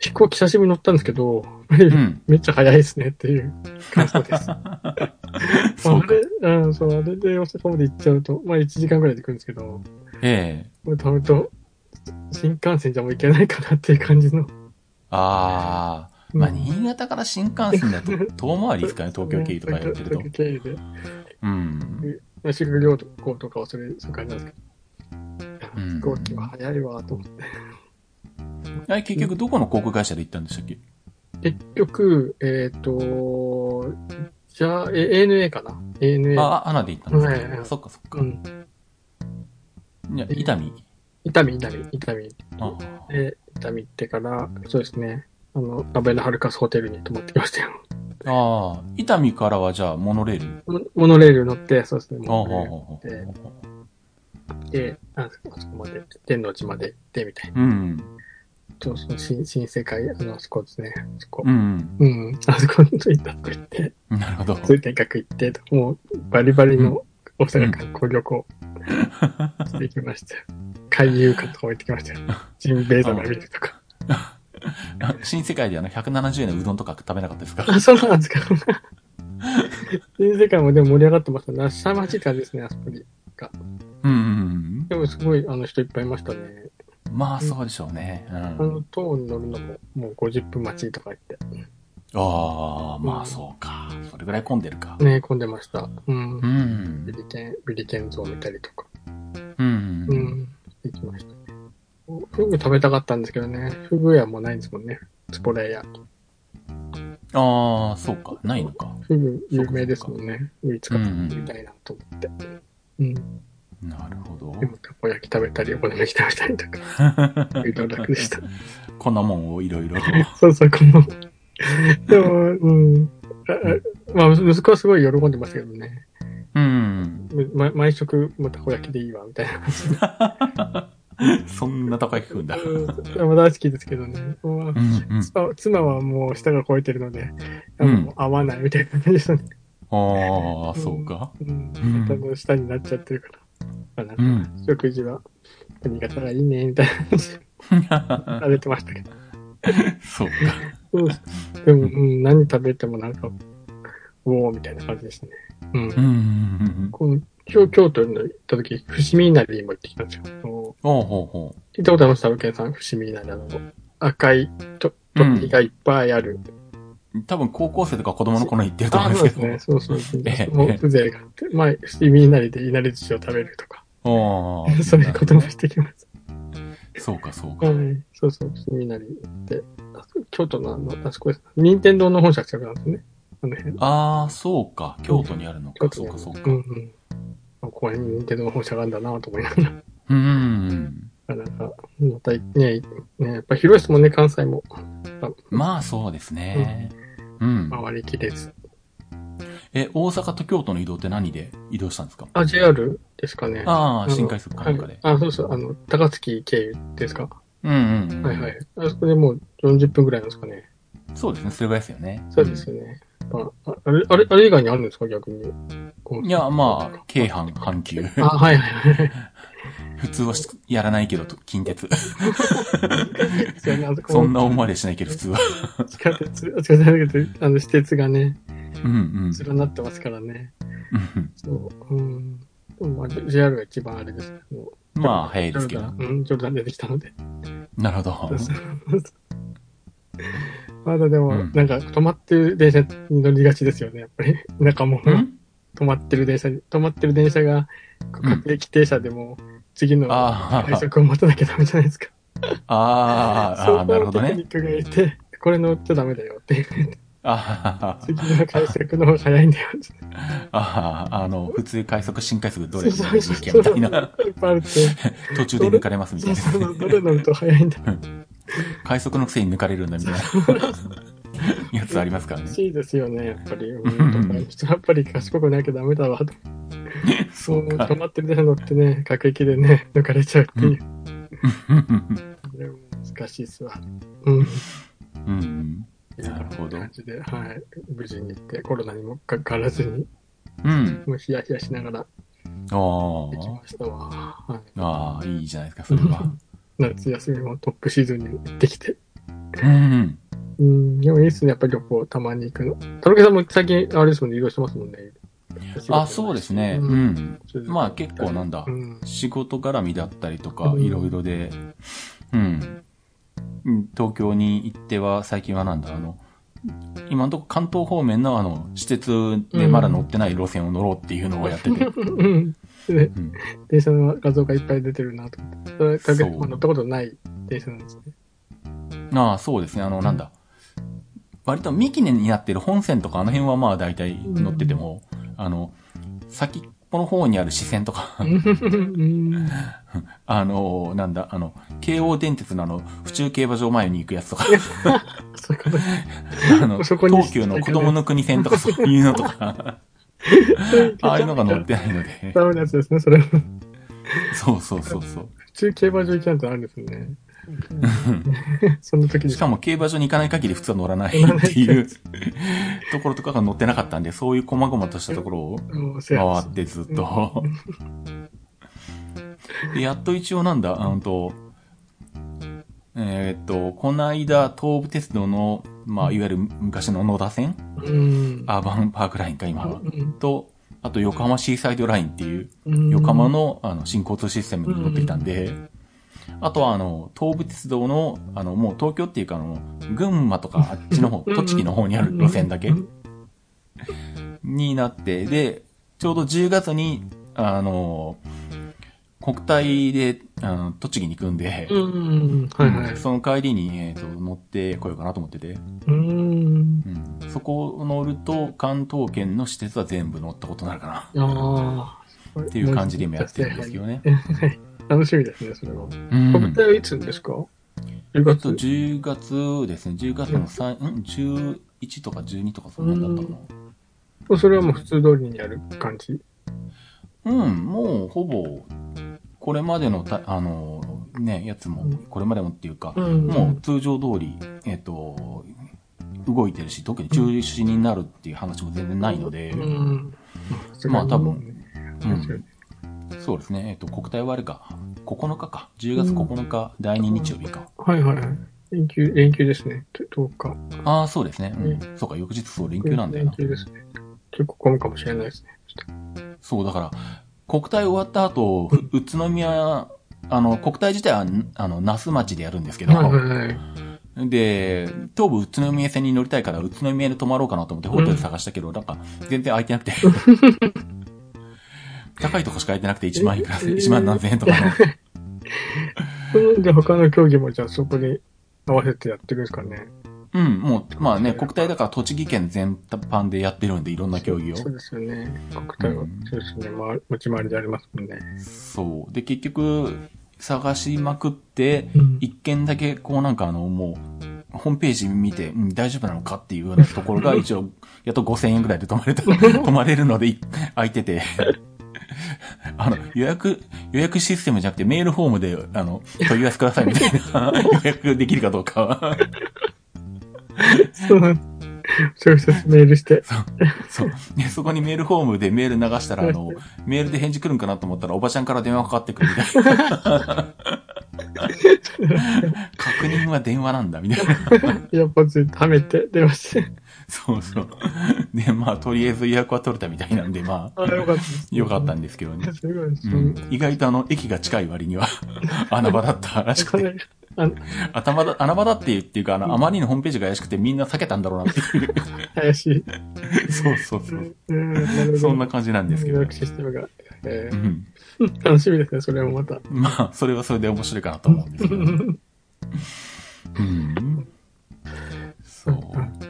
飛行機久しぶりに乗ったんですけど、うん。めっちゃ早いですねっていう感想です。そうか。あれ、うん、そう、あれで大阪まで行っちゃうと、まあ1時間ぐらいで行くんですけど、ええ。これ多分と、新幹線じゃもう行けないかなっていう感じの。ああ。まあ、新潟から新幹線だと遠回りですか ね、東京経由とかやってると東。京経由で。うん。まあ、修学旅行とかはそれ、そういう感じなんですけど。うん飛行機は早いわ、と思って。あれ、結局どこの航空会社で行ったんでしたっけ？結局、えっ、と、じゃあ、え ANA かな ?ANA。あ、アナで行ったんですはいはいかそっかそっかう。ん。いや、伊丹？伊丹、伊丹、伊丹。あで、伊丹行ってから、そうですね。あの、ラベルハルカスホテルに泊まってきましたよ。あー、伊丹からはじゃあ、モノレール？モモノレール乗って、そうですね。ああ、モノレールほうほうほうほうで、ああそこまで、天王寺まで行って、みたいな。うん。そうそう、新、新世界、あの、あそこですね。あそこう。ん。うん。あそこに着いたとこ行って、なるほど。通天閣行って、もう、バリバリの大阪観光旅行してきましたよ。海遊館とかも行ってきましたよ。ジンベエザメ見るとか。新世界であの、170円のうどんとか食べなかったですか？あ、そうなんですか。新世界もでも盛り上がってましたね。下町って感じですね、あそこに。うんうんうんでもすごい、あの、人いっぱいいましたね。うん。まあ、そうでしょうね。うん。あの、塔に乗るのも、もう50分待ちとか言って。ああ、まあそうか。それぐらい混んでるか。ね、混んでました。うんう。んビ。リケン、ビリケン像見たりとか。うんう。ん。行きましたね。フグ食べたかったんですけどね。フグ屋もないんですもんね。スポレ屋。ああ、そうか。ないのか。フグ有名ですもんね。いつか食べてみたいなと思って。うん。なるほど。でもたこ焼き食べたり、お好み焼き食べたりとか、いろいろ楽でした。こんなもんをいろいろ。そうそう、この、でも、うん。まあ、息子はすごい喜んでましたけどね。うん。ま、毎食もたこ焼きでいいわ、みたいな。そんな高い食うんだ。うんまあ大好きですけどね。まあうんうん。妻妻はもう舌が超えてるので、う合わないみたいな感じでしたね。ああ、そうか。うん。うん多分舌になっちゃってるから。まあ、なんかうん。食事は、新潟がいいね、みたいな感じで食べてましたけど。そうか。うんでも、うん、何食べてもなんか、おおみたいな感じでしたね。うん。うんうんうん。この京京都に行った時、伏見稲荷も行ってきたんですよ。あのほうほうほ聞いたことあります？タブケンさん、伏見稲荷。あの、赤いと鳥がいっぱいある。う。多分高校生とか子供の頃に行ってると思あ、うんそうでけど。ですすね。そうそう。ええその風情があって、まあ、伏見稲荷で稲荷寿司を食べるとか、ああ。そういうこともしてきます。そうか、そうか。はい。そうそう、伏見稲荷行って、京都のあの、あそこです。任天堂の本社近くなんですね。あの辺。ああ、そうか。京都にあるのか。そうか、そうかう。んうん。ここに任天堂の本社があるんだなと思いながら。うん。なんか、またね、ね、やっぱ広いですもんね、関西も。まあ、そうですね。うん。回りきれず。え、大阪と京都の移動って何で移動したんですか？あ、JR ですかね。ああ、の新快速かなんかで。はいあ、そうそう、あの、高槻経由ですか？うんうんうん。はいはい。あそこでもう40分ぐらいなんですかね。そうですね、それぐらいですよね。そうですよね。あああれ、あれ、あれ以外にあるんですか？逆に。いや、まあ、京阪、阪急。あ、はいはいはい。普通はしやらないけど、近鉄。そんな思われしないけど、普通は。地下鉄、あ、地下鉄じゃなくて、あの、私鉄がね、うんうん。連なってますからね。うんそう、うん。でもまあ、JR が一番あれです。もうまあ、早いですけど。うん、ジョルダン出てきたので。なるほど。まだでも、うんなんか止まってる電車に乗りがちですよね、やっぱり。なんかもう、ん？止まってる電車に、止まってる電車が、各駅停車でも、次のあ快速を待たなきゃダメじゃないですか。あーあー、なるほどね。テクニックがいて、これ乗っちゃダメだよっていう。次の快速の方が早いんだよ。あー、あの、普通快速、新快速どれ？でそうそうみたいな。いっぱいあるって。途中で抜かれますみたいうな。そそう、どれ乗ると早いんだよ。快速のくせに抜かれるんだみたいな。やつありますからねら。しいですよね、やっぱり。やっぱり賢くなきゃダメだわと。そう、か止まってる電車乗ってね、各駅でね、抜かれちゃうっていう。難しいっすわ。うん。うん。なるほど感じで、はい。無事に行って、コロナにもかからずに、うん。もうヒヤヒヤしながらあ行きあ。ましたわ。はい。ああ、いいじゃないですか、それは。夏休みもトップシーズンに行ってきて。うん。うん、でもいいっすね、やっぱり旅行たまに行くの。たぬけさんも最近、あれですもんね、移動してますもんね。あ、そうですね。ううんん。まあ結構なんだう。ん。仕事絡みだったりとか、うんいろいろで、うん。うん東京に行っては、最近はなんだ、あの、今のところ関東方面のあの、施設でまだ乗ってない路線を乗ろうっていうのをやってて。うん。でうん電車の画像がいっぱい出てるなと思って。それ、か乗ったことない電車なんですね。ああ、そうですね。あの、なんだ。割と三木根になってる本線とかあの辺はまあ大体乗ってても、あの、先っぽの方にある支線とか、うん。あの、なんだ、あの、京王電鉄のあの、府中競馬場前に行くやつとか、そういうこと あの、東急の子供の国線とかそういうのとか、ああいうのが乗ってないので、ダメなやつですね、それ。そうそうそうそう。普通競馬場行きなんてあるんですね。その時に。しかも競馬場に行かない限り普通は乗らないっていう。ところとかが乗ってなかったんで、そういう細々としたところを回覇ってずっと。で、やっと一応なんだ、あのと、えーっと、この間、東武鉄道の、まあ、いわゆる昔の野田線？うん。アーバンパークラインか、今。は。うん。と、あと横浜シーサイドラインっていう、うん。横浜の、あの、新交通システムに乗ってきたんで、あとは、あの、東武鉄道の、あの、もう東京っていうか、あの、群馬とかあっちの方、うん栃木の方にある路線だけうんになって、で、ちょうど10月に、あの、国体で、あの、栃木に行くんで。その帰りに、えっ、と、乗ってこようかなと思ってて、うん。うん、そこを乗ると、関東圏の施設は全部乗ったことになるかな。っていう感じで今やってるんですけどね。はい。楽しみですね、それは。うん。国体はいつですか ?10 えっと、月10月ですね。10月の3、うん、11とか12とかそんなんだったかな。それはもう普通通りにやる感じ？うん、もうほぼ、これまでのた、あの、ね、やつもうん、これまでもっていうか、うん。もう通常通り、えっと、動いてるし、特に中止になるっていう話も全然ないので、うん。まあ多分うんそうですね、えっと、国体終わるか、9日か、10月9日、第2日曜日か。はいはいはい。連休、連休ですね。10日。ああ、そうですね。うん。そうか、翌日そう、連休なんだよな。連休ですね。結構混むかもしれないですね。そう、だから、国体終わった後、ふ宇都宮、あの、国体自体は、あの、那須町でやるんですけど、はいはいはい。で、東武宇都宮線に乗りたいから、宇都宮で泊まろうかなと思ってホテル探したけど、なんか、全然空いてなくて。高いとこしか空いてなくて1万いくら、1万何千円とかの。うんで、他の競技もじゃあそこに合わせてやってるんですかね。うん、もう、まあね、国体だから栃木県全般でやってるんで、いろんな競技を。そうですよね。国体は、うんそうですね。ま持ち回りでありますもんね。そう。で、結局、探しまくって、うん一件だけ、こうなんかあの、もう、ホームページ見て、うん、大丈夫なのかっていうようなところが一応、やっと5000円ぐらいで泊まれた、泊まれるのでい空いてて、あの、予約、予約システムじゃなくてメールフォームで、あの、問い合わせくださいみたいな 予約できるかどうかは。そうなんそうです。メールして。そう。で、そこにメールフォームでメール流したら、あの、メールで返事来るんかなと思ったら、おばちゃんから電話かかってくるみたいな。確認は電話なんだ、みたいな。イヤポッツはめて電話して。そうそう。で、まあ、とりあえず予約は取れたみたいなんで、まあ、あ、よかった。よかったんですけどね。うん、意外とあの、駅が近い割には、穴場だったらしくて。頭だ、穴場だっていうっていうか、あの、あまりにホームページが怪しくてみんな避けたんだろうなっていう。怪しい。そうそうそう。うん。そんな感じなんですけど入。力システムが。えうん。ー、楽しみですね、それもまた。まあ、それはそれで面白いかなと思うんですけど。うん。そう。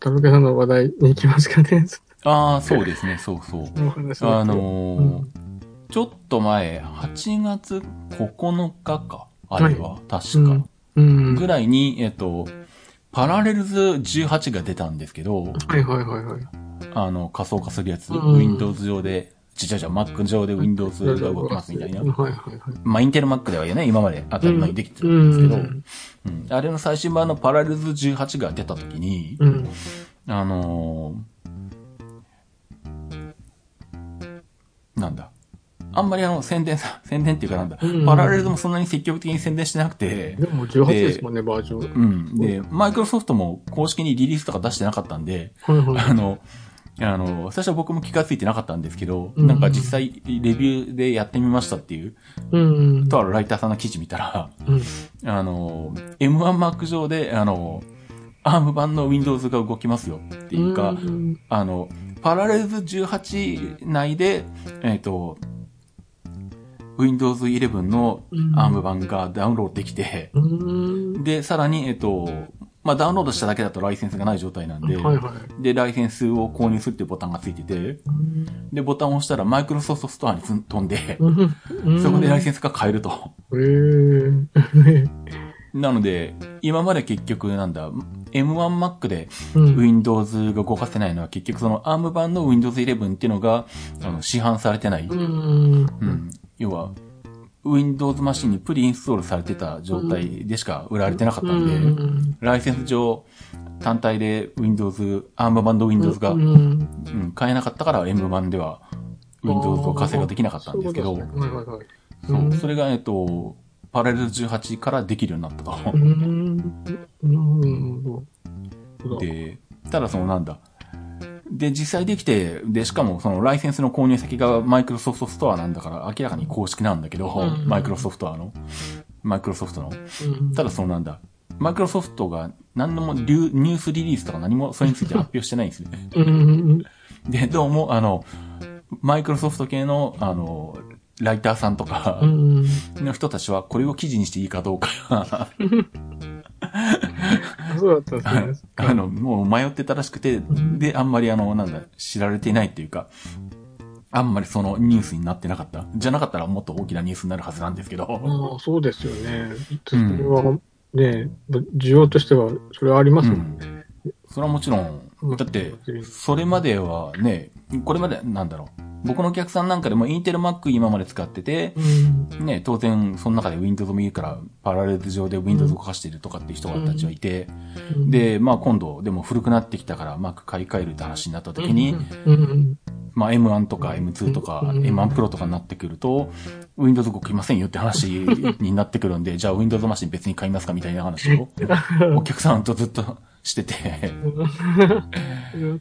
田中さんの話題に行きますかね。ああ、そうですね、そうそう。あのーちょっと前、8月9日か、あれは、確か。うん。ぐらいに、えっと、パラレルズ18が出たんですけど、はいはいはいはい。あの、仮想化するやつ、うん Windows 上で、ちっちゃいじゃん、Mac 上で Windows が動きますみたいなはい。はいはい。まあ、インテル Mac ではね、今まで当たり前にできてるんですけど、あれの最新版のパラレルズ18が出た時に、うん。あのーなんだ。あんまりあの、宣伝さ、宣伝っていうかなんだ、うんパラレルズもそんなに積極的に宣伝してなくて、でも18ですもんね、バージョン。うん。で、マイクロソフトも公式にリリースとか出してなかったんで、はいはい。あの、あの、最初は僕も気がついてなかったんですけど、うんなんか実際レビューでやってみましたっていう、うん。とあるライターさんの記事見たら、うん。あの、M1Mac 上で、あの、ARM 版の Windows が動きますよっていうか、んあの、パラレルズ18内で、えっ、と、Windows 11のうん ARM 版がダウンロードできて、うん。で、さらに、えっ、と、まあ、ダウンロードしただけだとライセンスがない状態なんで、はいはい。で、ライセンスを購入するっていうボタンがついてて、で、ボタンを押したらマイクロソフトストアに飛んで、うん。そこでラインセンスが買えると。なので、今まで結局なんだ、M1Mac でうん。Windows が動かせないのは結局その ARM 版の Windows 11っていうのが、あの、市販されてない。うん。うん。要は、Windows マシンにプリインストールされてた状態でしか売られてなかったんで、うん。ライセンス上、単体で Windows、ARM 版の Windows が、うん。うん、買えなかったから M 版では Windows を活性化できなかったんですけど、そう。それが、えっと、パラレル18からできるようになったと。で、ただそのなんだ。で、実際できて、で、しかもそのライセンスの購入先がマイクロソフトストアなんだから明らかに公式なんだけど、うんマイクロソフトあの、マイクロソフトの。うんただそのなんだ。マイクロソフトが何でもリュニュースリリースとか何もそれについて発表してないんですね。うん。で、どうも、あの、マイクロソフト系の、あの、ライターさんとかうん。の人たちはこれを記事にしていいかどうか そうだったんですね。あの、もう迷ってたらしくて、で、あんまりあの、なんだ、知られていないっていうか、あんまりそのニュースになってなかった？じゃなかったらもっと大きなニュースになるはずなんですけど。ああ、そうですよね。それは、ね、需要としては、それはありますもんね。それはもちろん、だって、それまではね、これまでなんだろう。僕のお客さんなんかでもインテル Mac 今まで使ってて、うん。ね、当然その中で Windows もいいからパラレル上で Windows を動かしているとかっていう人たちはいて、で、まあ今度でも古くなってきたから Mac 買い替えるって話になった時に、うん。まあ M1 とか M2 とかうん。M1 Pro とかになってくると、Windows 動きませんよって話になってくるんで、じゃあ Windows マシン別に買いますかみたいな話を お客さんとずっとしてて、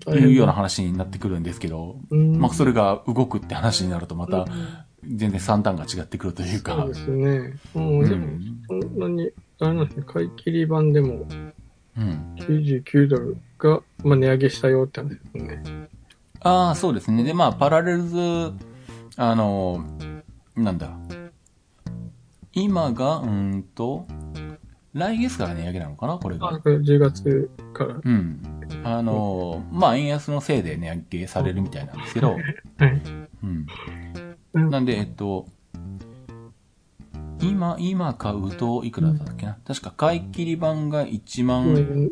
いうような話になってくるんですけど、うんまあそれが動くって話になるとまた全然三段が違ってくるというかそうで、すね。もううでも、ん。そんなに、あれなんですね、買い切り版でもうん。99ドルが、まあ、値上げしたよって話ですね。ああ、そうですね。で、まあ、パラレルズ、あの、なんだ。今が、うーんと、来月から値上げなのかなこれあ、が。これ10月から。うん。あの、まあ、円安のせいで値上げされるみたいなんですけど、はい。うん。うんなんで、えっと、今、今買うと、いくらだったっけな、確か買い切り版が1万、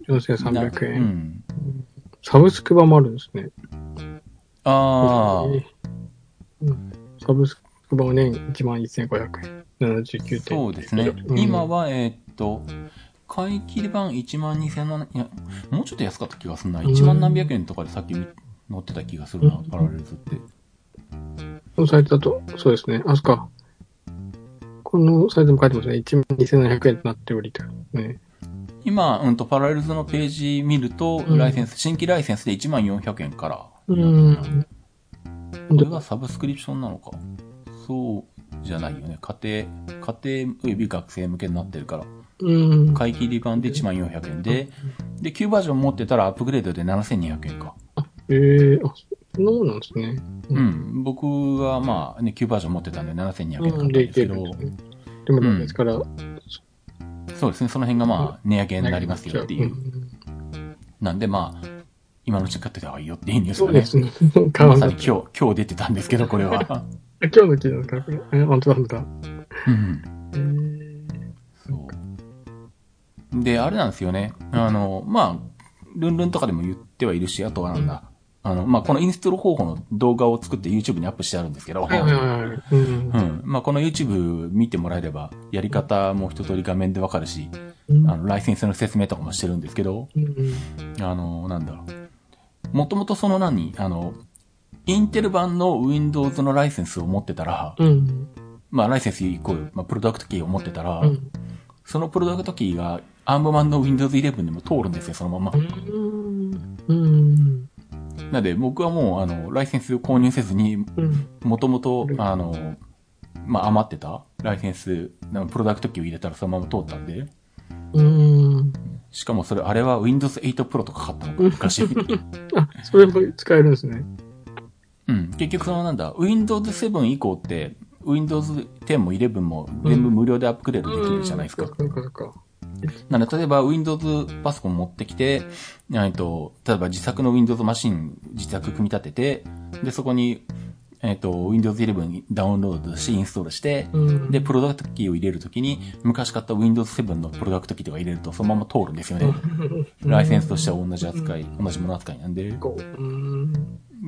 4300う円。ん。サブスク版もあるんですね。ああ、うんサブスク版は年1万1500円。79点。そうですね。うん今は、えーっと、買い切り版1万2700いや、もうちょっと安かった気がするな。1万何百円とかでさっき見載ってた気がするな、うんパラレルズって。このサイトだと、そうですね。あ、そっか。このサイトも書いてますね。1万2700円となっておりと。ね。今、うんと、パラレルズのページ見ると、うんライセンス、新規ライセンスで1万400円から。うん。これがサブスクリプションなのか。そうじゃないよね。家庭、家庭及び学生向けになってるから。うん。買い切り版で1400円で、で、旧バージョン持ってたらアップグレードで7200円か。ええあ、そんなもんなんですね。うん。僕はまあね、旧バージョン持ってたんで7200円買ったうんん、でですきけど、で。でもなんですから、そうですね、その辺がまあ値上げになりますよっていう。んなんでまあ、今のうちに買ってた方がいいよっていうニュースがね。そうですね。買まわなさに今日、今日出てたんですけど、これは。今日の記事ですかこれ。え、本当だ、本当だ。うん。えーそう。で、あれなんですよね。あの、まあ、ルンルンとかでも言ってはいるし、あとはなんだ。あの、まあ、このインストール方法の動画を作って YouTube にアップしてあるんですけど、はいはいはい。うんう。ん。まあ、この YouTube 見てもらえれば、やり方も一通り画面でわかるし、うんあの、ライセンスの説明とかもしてるんですけど、うんあの、なんだろう。もともとその何？あの、インテル版の Windows のライセンスを持ってたら、うん。まあ、ライセンスイコール、まあ、プロダクトキーを持ってたら、うん。そのプロダクトキーが ARM 版の Windows 11でも通るんですよ、そのまま。うん。うん。なので、僕はもう、あの、ライセンスを購入せずに、うん。もともと、あの、まあ、余ってたライセンス、プロダクトキーを入れたらそのまま通ったんで、うん。しかもそれ、あれは Windows 8 Pro とか買ったのか、昔。あ、それも使えるんですね。うん。結局そのなんだ、Windows 7以降って、Windows 10も11も全部無料でアップグレードできるじゃないですか。うん。そっかそっか。なので、例えば Windows パソコン持ってきて、えっと、例えば自作の Windows マシン自作組み立てて、で、そこに、えっと、Windows 11にダウンロードしてインストールして、うん。で、プロダクトキーを入れるときに、昔買った Windows 7のプロダクトキーとか入れるとそのまま通るんですよね。ライセンスとしては同じ扱い、同じもの扱いなんで。こう。うん。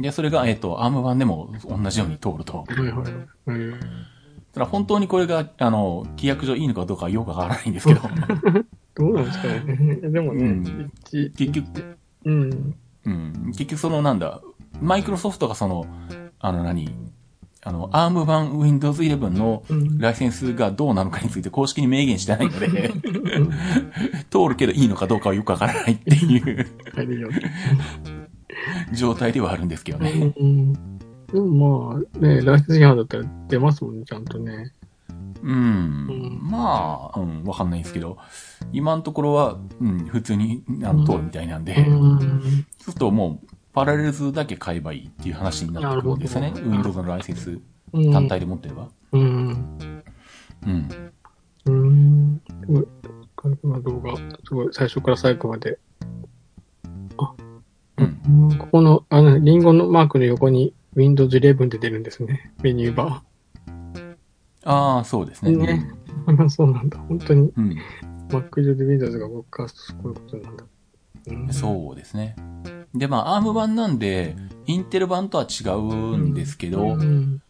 で、それが、えっと、ARM 版でも同じように通ると。はいはい。うだ本当にこれが、あの、規約上いいのかどうかはよくわからないんですけど、どうなんですかね。でもうねん、一、結局、うん。うん、結局そのなんだ、マイクロソフトがその、あの何、あの、ARM 版 Windows 11のうんライセンスがどうなのかについて公式に明言してないので、通るけどいいのかどうかはよくわからないっていう。状態ではあるんですけどね。うん。でもまあ、ね、ライセンス違反だったら出ますもんね、ちゃんとね。うん。まあ、うん、わかんないですけど、今のところは、うん、普通にあの通るみたいなんで、うん。そうするともう、パラレルズだけ買えばいいっていう話になってくるんですよね Windows のライセンスうん単体で持ってれば。うん。うん。うん。すごい。この動画、すごい、最初から最後まで。うん。うんここの、あの、リンゴのマークの横に Windows 11で出るんですね。メニューバああ、そうですね。ー。ね。あそうなんだ。本当にうん。Mac 上で Windows が動かす、こういうことなんだ。うんそうですね。で、まあ、ARM 版なんで、インテル版とは違うんですけど、うん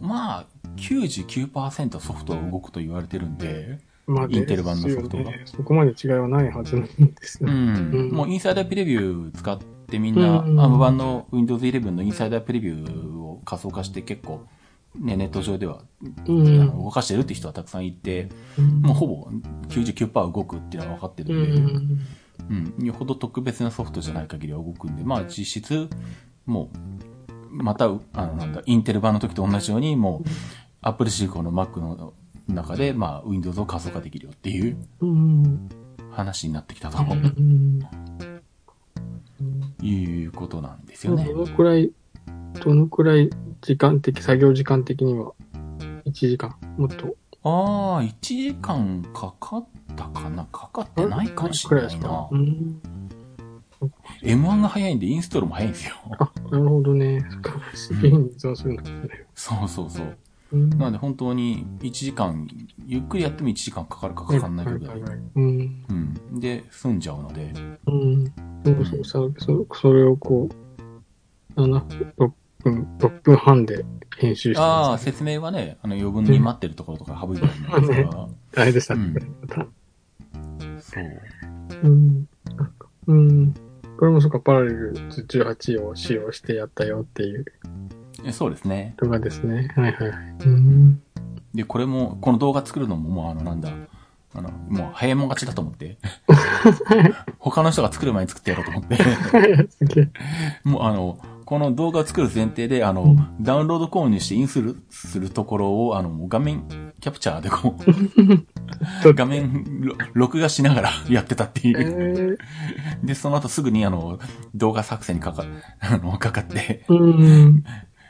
まあ、99%ソフトは動くと言われてるんで、まあ、インテル版のソフトがねそこまで違いはないはずなんですよ。うん。うんもうインサイダープレビュー使ってみんな、うん ARM 版の Windows 11のインサイダープレビューを仮想化して結構、ね、ネット上では、うんあの動かしてるって人はたくさんいて、もうほぼ99%動くっていうのは分かってうるんで、ん。うん。よほど特別なソフトじゃない限りは動くんで、まあ実質、もう、また、あの、なんだ、インテル版の時と同じように、もう、Apple シリコンの Mac の中で、まあ、Windows を仮想化できるよっていううん。話になってきたとうん。いうことなんですよね。どのくらい、どのくらい時間的、作業時間的には、1時間、もっと？ああ、1時間かかったかな？かかってないかもしれないなう。ん。M1 が早いんで、インストールも早いんですよ。あ、なるほどね。そっか CPU に依存するんですね。そうそうそう。うん。なので本当に1時間、ゆっくりやっても1時間かかるかかかんないかぐらい。ん。うん。で、済んじゃうので。うん。そうそう、さそそれをこう、7、6分、6分半で編集してああ、ます、ね。説明はね、あの余分に待ってるところとか省いてあるんですが、あれでしたね。うんそう。うん。うん。これもそうか、パラレル18を使用してやったよっていうえそうですね。動画ですね。はいはい。で、これも、この動画作るのももうあの、なんだ、あの、もう早いもん勝ちだと思って。他の人が作る前に作ってやろうと思って。すげえ。もうあの、この動画を作る前提で、あの、うんダウンロード購入してインストールするところを、あの、もう画面キャプチャーでこう、画面ろ録画しながら やってたってえいう。ー、で、その後すぐにあの、動画作成にかか、あの、かかって、うん。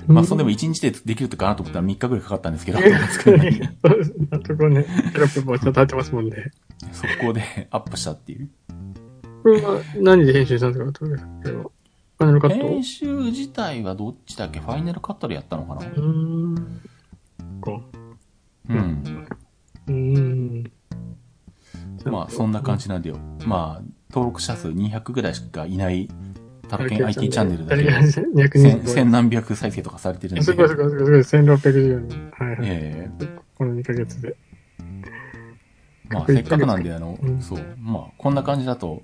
まあ、そんでも1日でできるとかなと思ったら3日ぐらいかかったんですけど、そうですね。あそこね、テロップもちょっと入ってますもんね。速攻でアップしたっていう。これは何で編集したんですかファイナルカット？編集自体はどっちだっけ？ファイナルカットでやったのかな？うーん。か。うん。うーん。まあ、そんな感じなんだよ。まあ、登録者数200ぐらいしかいない、タロケン IT チャンネルだけど、千225千何百再生とかされてるんで。すごいすごいすごいすごい、1610人。はいはい。えこの2ヶ月で。えまあ、せっかくなんで、あのうん、そう、まあ、こんな感じだと、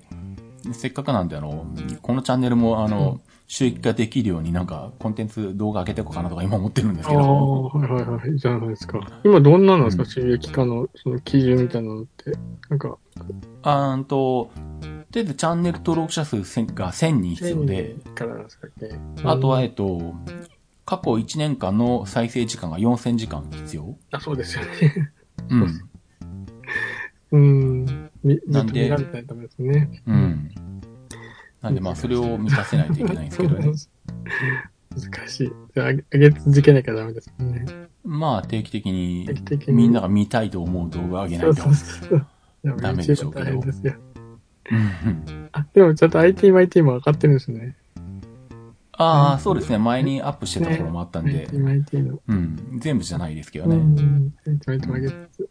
せっかくなんで、あの、このチャンネルも、あの、収益ができるようになんか、コンテンツ動画上げていこうかなとか今思ってるんですああ、けど、はいはいはい。じゃないですか。今どんななんですか、うん収益化の、その基準みたいなのって。なんか、あーんと、とりあえずチャンネル登録者数1000が1000人必要で。あとは、うんえっと、過去1年間の再生時間が4000時間必要あ、そうですよね。うん。うん。なんでっと見られないとダメですね。うん。なんでまあ、それを満たせないといけないんですけどね。難しい。上げ続けなきゃダメですもんね。まあ、定期的にみんなが見たいと思う動画を上げないと。ダメでしょうけどあ、でもちゃんと IT、IT も上がってるんですね。ああ、そうですね。前にアップしてたところもあったんで、IT、IT の。うん。全部じゃないですけどうね。ん。IT、IT も上げつつ。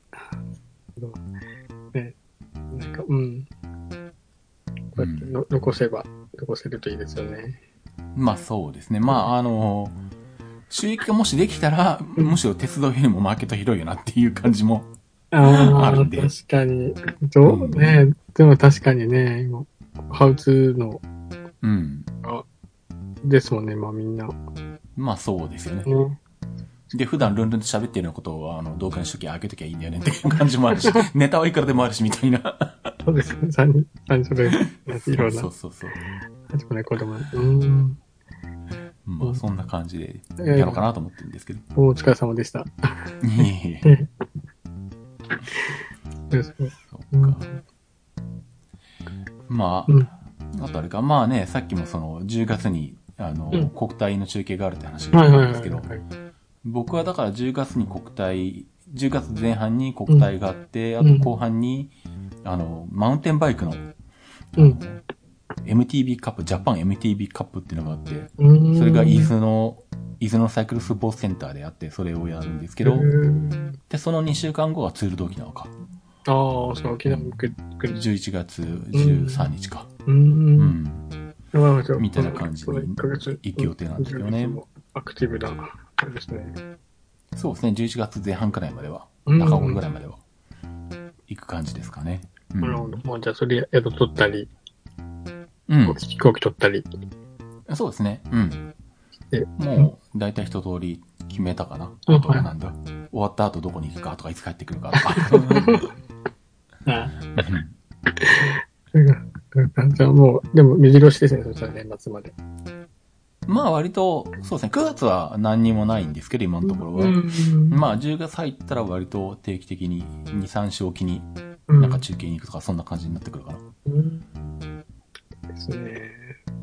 ね。なん。か、うん。こうやっての残せば、残せるといいですよね。まあ、そうですね。まあ、あの、収益がもしできたら、むしろ鉄道よりもマーケット広いよなっていう感じも。あるん。で確かに。どう、うん。ね、でも確かにね、今、ハウツーの、うん。ですもんね、まあみんな。まあ、そうですよね。ね。で、普段ルンルンと喋ってるようなことを、あの、動画にしときゃ上げときゃいいんだよねっていう感じもあるし、ネタはいくらでもあるし、みたいな。そうですね、三人、三人それ、いろんなそう、そうそう。始まる子供。うん。まあ、そんな感じでやろうかなと思ってるんですけど。お疲れ様でした。いえいえ そうか。まうん。あ、あとあれか、まあね、さっきもその、10月に、あの、うん国体の中継があるって話があったんですけど、はい。僕はだから10月に国体、10月前半に国体があって、うんあと後半に、あの、マウンテンバイクの、うん。MTB カップ、ジャパン MTB カップっていうのがあって、うん。それが伊豆の、伊豆のサイクルスポーツセンターであって、それをやるんですけど、うんで、その2週間後がツールド沖縄か。ああ、そう、沖縄も来る。来る11月13日か。う。うんん。ああじゃあみたいな感じにこの一ヶ月行く予定なんですけどねアクティブだ。そうですね。そうですね、11月前半くらいまでは、うん中頃ぐらいまでは、行く感じですかね。うんなるほど。もうじゃあそれ宿取ったり、うん。飛行機取ったり。そうですね。うんで。もう、だいたい一通り決めたかな。うんあとはなんだ。終わった後どこに行くかとか、いつ帰ってくるかとか。ああ。うん。それがじゃあもう、でも目白押しですね、そしたら年末まで。まあ割と、そうですね、9月は何にもないん。ですけど、今のところは。うん。まあ10月入ったら割と定期的に2、3週おきになん。か中継に行くとか、そん。な感じになってくるかな。うん。ですね。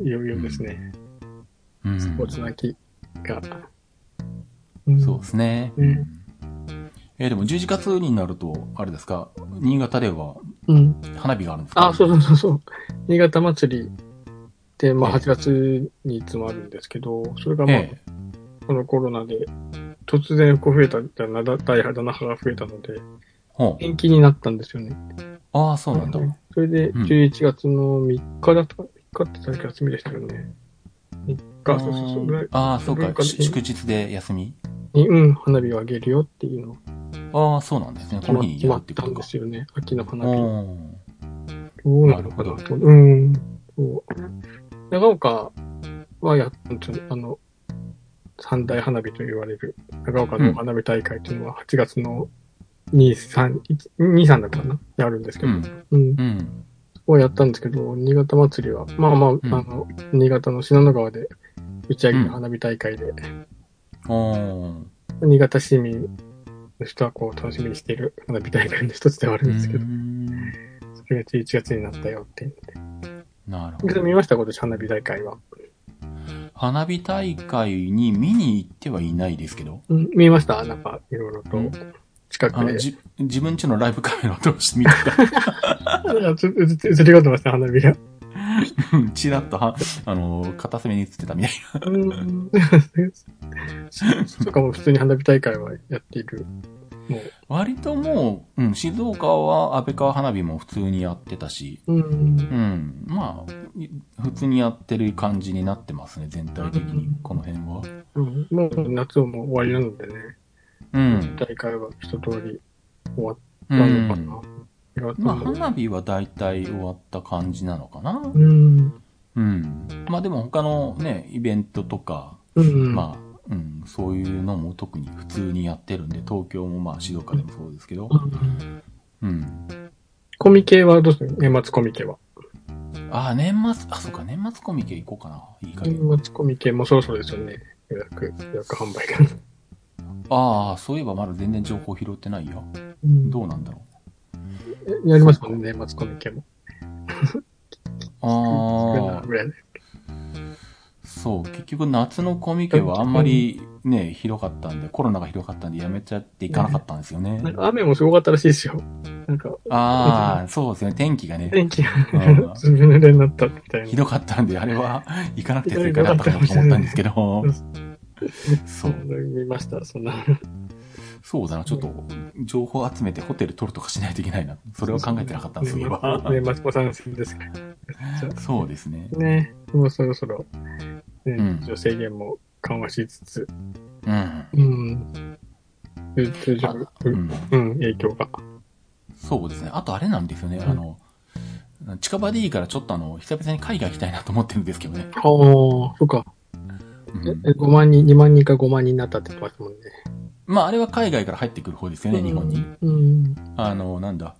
いよいよですね。うん。スポーツの秋が。そうですね。うん。えーでも11月になると、あれですか、新潟ではうん。花火があるんですか？あ、そうそうそうそう。新潟祭りって、まあええ8月にいつもあるんですけど、それがまあ、えこのコロナで突然こう増えた、大肌那覇が増えたので。延期になったんですよね。ああ、そうなんだ。それでうん11月の3日だったか、3日って確か休みでしたよね。3日、そうそうそうぐらいああ、そうか。祝日で休みに、うん、花火をあげるよっていうのああ、そうなんですね。この日にや決まってことか。ですよね。秋の花火。どうなのかなと。うん。そう。長岡はやっちょあの、三大花火と言われる長岡の花火大会というのは8月の2、3、1 2、3だったかな？やるんですけど。うん。うん。うん。をやったんですけど、新潟祭りは、まあまあ、んあの、新潟の信濃川で打ち上げの花火大会で、おー。新潟市民の人はこう楽しみにしている花火大会の一つではあるんですけど、それが11月になったよって。なるほど。見ました今年花火大会は。花火大会に見に行ってはいないですけど、うん、見ました？なんか、いろいろとうん、近くで。あの、じ、自分家のライブカメラを通して見てあつ 映って映り込んでました、花火が。た。チラッとは、あの、片隅に映ってたみたいうん。そうかも普通に花火大会はやっている。もな。割ともう、うん、静岡は安倍川花火も普通にやってたし、う、うん。うん、まあ、い普通にやってる感じになってますね、全体的に、この辺は。うん、もう夏も終わりなのでね、うん。大会は一通り終わっうたのかん。な。いやまあ、花火は大体終わった感じなのかな。うん。うん。まあでも他のね、イベントとか、うん。まあ、うん、そういうのも特に普通にやってるんで、東京もまあ静岡でもそうですけど、うんうん。コミケはどうする年末コミケは。ああ、年末、あ、そうか、年末コミケ行こうかな。いい。年末コミケもそろそろですよね。予約、予約販売が。ああ、そういえばまだ全然情報拾ってないよ。うんどうなんだろう。やりますもんね、年末コミケも。ああ、ぐらいで。そう、結局夏のコミケはあんまりね、広かったんで、コロナが広かったんでやめちゃっていかなかったんですよねなん。か雨もすごかったらしいですよ。なんか、ああ、そうですね、天気がね、天気がうんずぶ濡れになったみたいな。ひどかったんで、あれは行かなくて正解だったかなと思ったんですけど、そう。見ました、そんな。そうだな、ちょっと、情報集めてホテル取るとかしないといけないな。それは考えてなかったんですよ、今。年末子さん戦ですかそうですね。あね、もうそろそろ、ね、うん女制限も緩和しつつ、うん。うん。通常、うん。うん、影響が。そうですね。あとあれなんですよね、あの、近場でいいからちょっとあの、久々に海外行きたいなと思ってるんですけどね。ああ、そっか。うんえ、5万人、2万人か5万人になったって言ってましたもんね。まあ、あれは海外から入ってくる方ですよね、日本に。うん。あの、なんだ。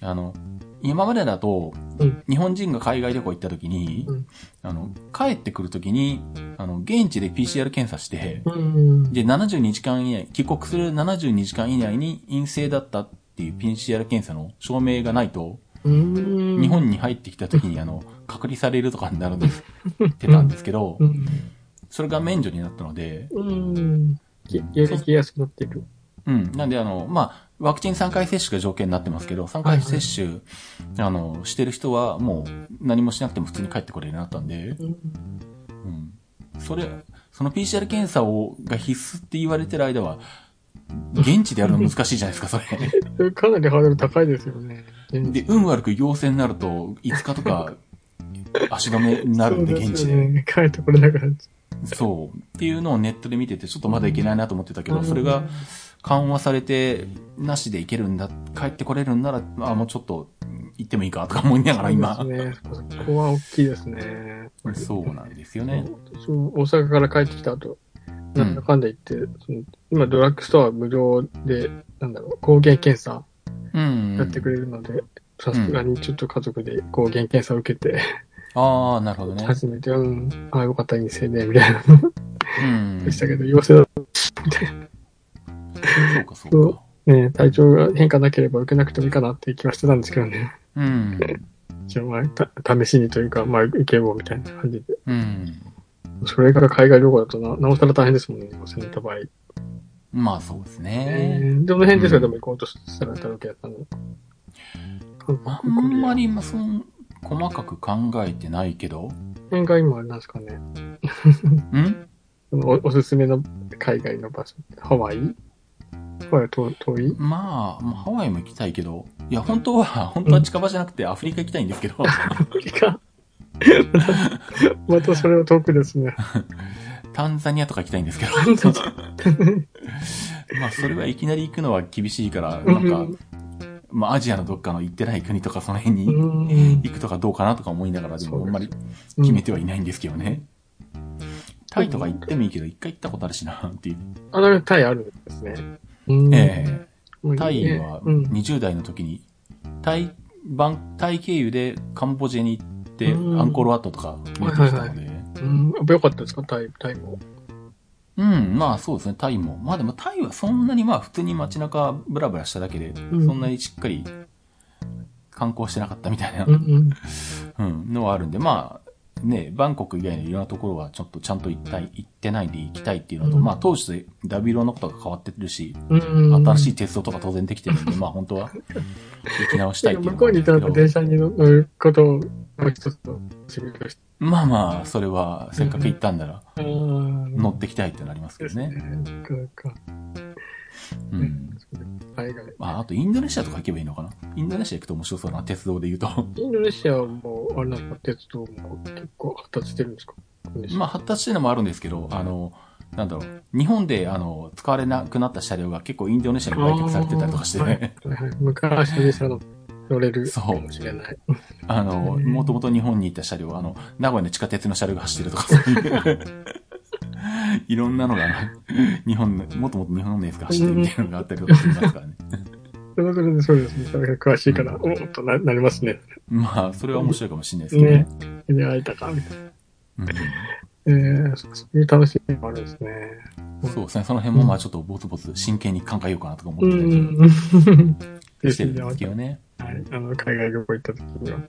あの、今までだと、うん日本人が海外旅行行った時に、うんあの、帰ってくる時に、あの、現地で PCR 検査して、うん。で、72時間以内、帰国する72時間以内に陰性だったっていう PCR 検査の証明がないと、うん。日本に入ってきた時に、あの、隔離されるとかになるんですってたんですけどう、ん。それが免除になったので、うん。きよりやすくなってる。うん。なんで、あの、まあ、ワクチン3回接種が条件になってますけど、3回接種、あの、してる人はもう何もしなくても普通に帰ってこれるようになったんで、うん。うん。それ、その PCR 検査を、が必須って言われてる間は、現地でやるの難しいじゃないですか、それ。かなりハードル高いですよね。で、運悪く陽性になると、5日とか、足止めになるんで、現地で。帰ってこれなくなっちゃそう。っていうのをネットで見てて、ちょっとまだいけないなと思ってたけう。ど、それが緩和されて、なしでいけるんだ、帰ってこれるんなら、あ、もうちょっと行ってもいいかとか思いながら今。そうですね。そこは大きいですね。そうなんですよね。そう大阪から帰ってきた後、なんだかんだ言って、その今ドラッグストア無料で、なんだろう、抗原検査うん。やってくれるので、さすがにちょっと家族で抗原検査を受けて、ああ、なるほどね。初めて、うん、ああ、よかった、陰性で、みたいなうん。でしたけど、陽性だっそうか、そうか。たね、体調が変化なければ受けなくてもいいかなっていう気はしてたんですけどね。うん。一応、まあ、た試しにというか、まあ、受けようみたいな感じで。うん。それが海外旅行だとな、なおさら大変ですもんね、陽性になった場合。まあそうですえね。ー、どの辺ですか、うんでも行こうとしたら、たわけやったの？韓あんまり、まあ、そん、細かく考えてないけど？辺が今、なんですかね。ん？おおすすめの海外の場所。ハワイ？ハワイは遠遠い？まあ、まあハワイも行きたいけど、いや、本当は、本当は近場じゃなくてアフリカ行きたいんですけど、アフリカ？また、またそれは遠くですね。タンザニアとか行きたいんですけど、まあ、それはいきなり行くのは厳しいから、なんか、まあ、アジアのどっかの行ってない国とかその辺にうん。行くとかどうかなとか思いながら、でもあんまりうん決めてはいないんですけどね。タイとか行ってもいいけど、一回行ったことあるしな、っていう。あ、だからタイあるんですね。うんええタイねはうん。20代の時に、タイ、バン、タイ経由でカンボジアに行って、うんアンコールワットとか見てきたので、うん。やっぱ良かったですか？タイ、タイも。うん、まあそうですね、タイも。まあでもタイはそんなにまあ普通に街中ブラブラしただけで、ん。そんなにしっかり観光してなかったみたいな。う、ん。うん、のはあるんで、まあ、ね、バンコク以外のいろんなところはちょっとちゃんと行ったい、行ってないんで行きたいっていうのと、うんまあ当時とだいぶいろんなことが変わってるし、うん。うん。新しい鉄道とか当然できてるんで、まあ本当は行き直したいっていう向こうにいたらの電車に乗ることをもう一つの仕事として。まあまあ、それはせっかく行ったんなら乗乗ってきたいってなりますけどね。なんか、うん。海外。まああとインドネシアとか行けばいいのかな？インドネシア行くと面白そうだな、鉄道で言うと。インドネシアはもう、あれなんか、鉄道も結構発達してるんですか？まあ発達してるのもあるんですけど、あの、なんだろう、日本であの、使われなくなった車両が結構インドネシアに売却されてたりとかして、はい。はいはい。昔に車の乗れるかもしれない。あの、もともと日本にいた車両、あの、名古屋の地下鉄の車両が走ってるとか、そういう、いろんなのが、日本の、もともと日本のやつが走ってるみたいなのがあったりとかしますからね。それはそれでそうですね。それが詳しいから、おっとななりますね。まあ、それは面白いかもしれないですけどね。ね。に会えたか、みたいな。うんえー、そういう楽しみもあるんですね。そうですね。その辺もまあちょっとボツボツ真剣に考えようかなとか思うってたりん。してるんですけどね。はい。あの、海外旅行行った時には、うん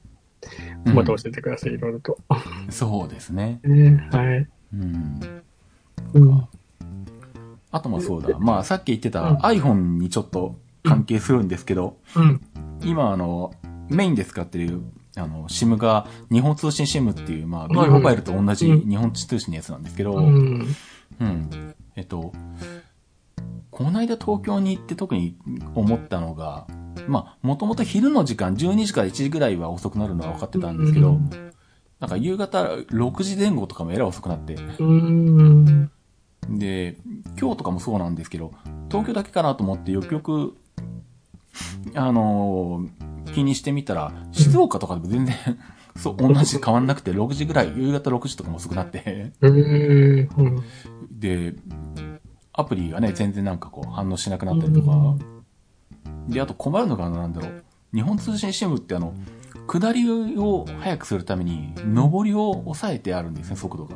また教えてください、いろいろと。そうですね。ねはい。うん。うん。あともそうだ。まあさっき言ってたうん iPhone にちょっと関係するんですけど、うん。今あの、メインで使ってる、あの、SIM が日本通信 SIM っていう、まあ、B モバイルと同じうん日本通信のやつなんですけど、ううん。ん。えっと、この間東京に行って特に思ったのが、まあ、もともと昼の時間、12時から1時ぐらいは遅くなるのは分かってたんですけど、うんなんか夕方6時前後とかもえらい遅くなって、うん。で、今日とかもそうなんですけど、東京だけかなと思ってよくよく、あのー気にしてみたら、静岡とかでも全然、そう、同じ変わんなくて、6時ぐらい、夕方6時とかも遅くなって。で、アプリがね、全然なんかこう反応しなくなったりとか、で、あと困るのがあのなんだろう、日本通信 SIM ってあの、下りを速くするために、上りを抑えてあるんですね、速度が。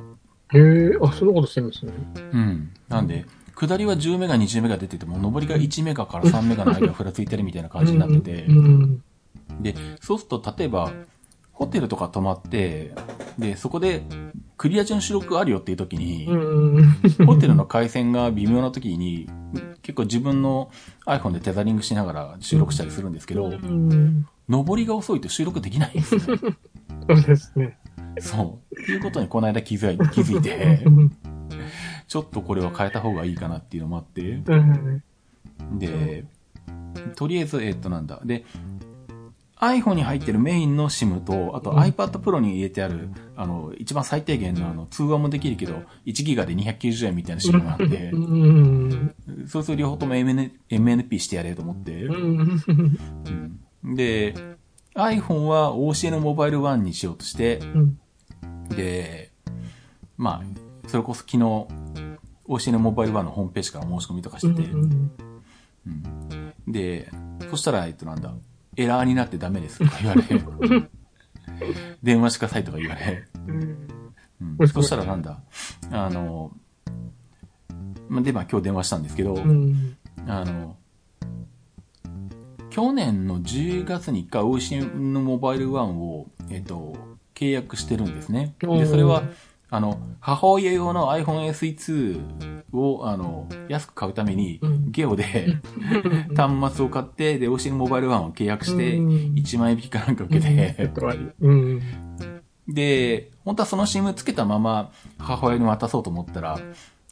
へえ、あ、そんなことしてるんですね。うん。なんで、下りは10メガ、20メガ出てても、上りが1メガから3メガの間がふらついてるみたいな感じになっててう、ん。で、そうすると、例えば、ホテルとか泊まって、で、そこで、クリア中の収録あるよっていう時に、うん。ホテルの回線が微妙な時に、結構自分の iPhone でテザリングしながら収録したりするんですけど、うん。上りが遅いと収録できないんですよね。そうですね。そう。っていうことにこの間気づい 気づいてう、ん。ちょっとこれは変えた方がいいかなっていうのもあって、うんで、とりあえず、えっとなんだ。で、iPhone に入ってるメインの SIM と、あとうん iPad Pro に入れてある、あの、一番最低限のあの、通話もできるけど、1ギガで290円みたいな SIM があってう、ん。そうすると両方とも MN MNP してやれと思ってう、ん。うんで、iPhone は OCN モバイル1にしようとして、うん。で、まあ、それこそ昨日、OCN モバイル1のホームページから申し込みとかしてて、うん。で、そしたら、えっとなんだ、エラーになってダメですとか言われ、電話してくださいとか言われ、うんそしたらなんだ、あの、まあで、まあ今日電話したんですけど、うん。あの、去年の10月に一回 OCN のモバイル1を、えっと、契約してるんですね。で、それは、あの、母親用の iPhone SE2 を、あの、安く買うためにうん、ゲオで 端末を買って、で、OCN モバイル1を契約して、うん。1万円引きかなんか受けて、うん。で、本当はその SIM つけたまま母親に渡そうと思ったら、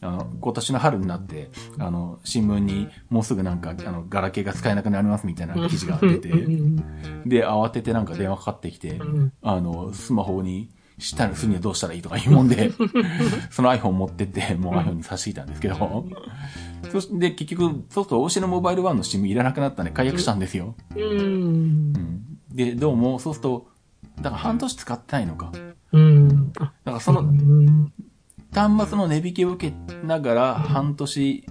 あの、今年の春になって、あの、新聞にもうすぐなんか、あの、ガラケーが使えなくなりますみたいな記事が出て、で、慌ててなんか電話かかってきて、あの、スマホにしたらするにはどうしたらいいとか言うもんで、その iPhone 持ってって、もう iPhone に差し引いたんですけど、そして、で、結局、そうすると OC のモバイル1の SIM いらなくなったんで解約したんですよ。うん。うん。で、どうも、そうすると、だから半年使ってないのか。うん。あ、だからそのうん。端末の値引きを受けながら半年、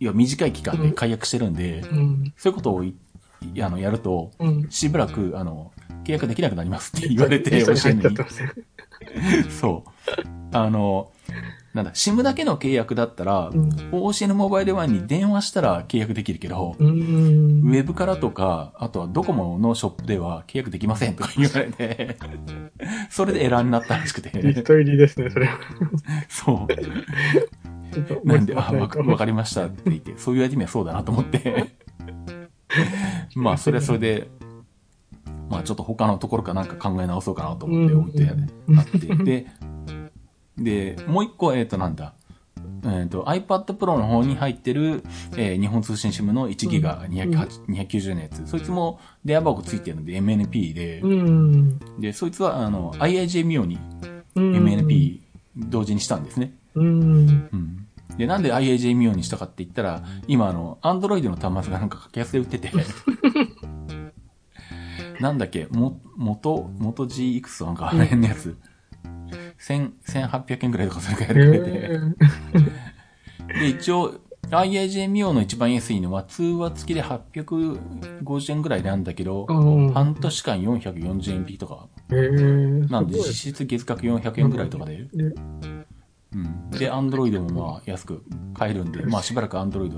いや短い期間で解約してるんで、うん。そういうことをいあのやると、うん。しばらく、あの、契約できなくなりますって言われて、教えに。そう。あの、なんだ、SIM だけの契約だったら、うん。OCN モバイルワンに電話したら契約できるけど。ウェブからとか、あとはドコモのショップでは契約できませんとか 言われて、それでエラーになったらしくリて、スト入りですね、それは。そう。なんで、あ、わかりましたって言って、そういう味にはそうだなと思って。まあ、それはそれで、まあ、ちょっと他のところかなんか考え直そうかなと思って置いてうんあって、で、で、もう一個、えっ、と、なんだ、えっ、と、iPad Pro の方に入ってる、えー日本通信 SIM の1ギガ208 290のやつ。そいつも電話番号ついてるので MNP で、うん。で、そいつは、あの、IIJ ミオにうん MNP 同時にしたんですね。うん。うん。で、なんでオにしたかって言ったら、今あの、アンドロイドの端末がなんか格安で売ってて、なんだっけ、も、元、元 G いくつなんかあの辺のやつ、千、1800円くらいとかそれくらいで買えて、えで、一応、IAJ ミオの一番安いのは通話付きで850円くらいなんだけど、ー、半年間440円引きとか、えー、なんで実質月額400円くらいとかで、でうん。で、アンドロイドもまあ安く買えるんで、まあしばらくアンドロイド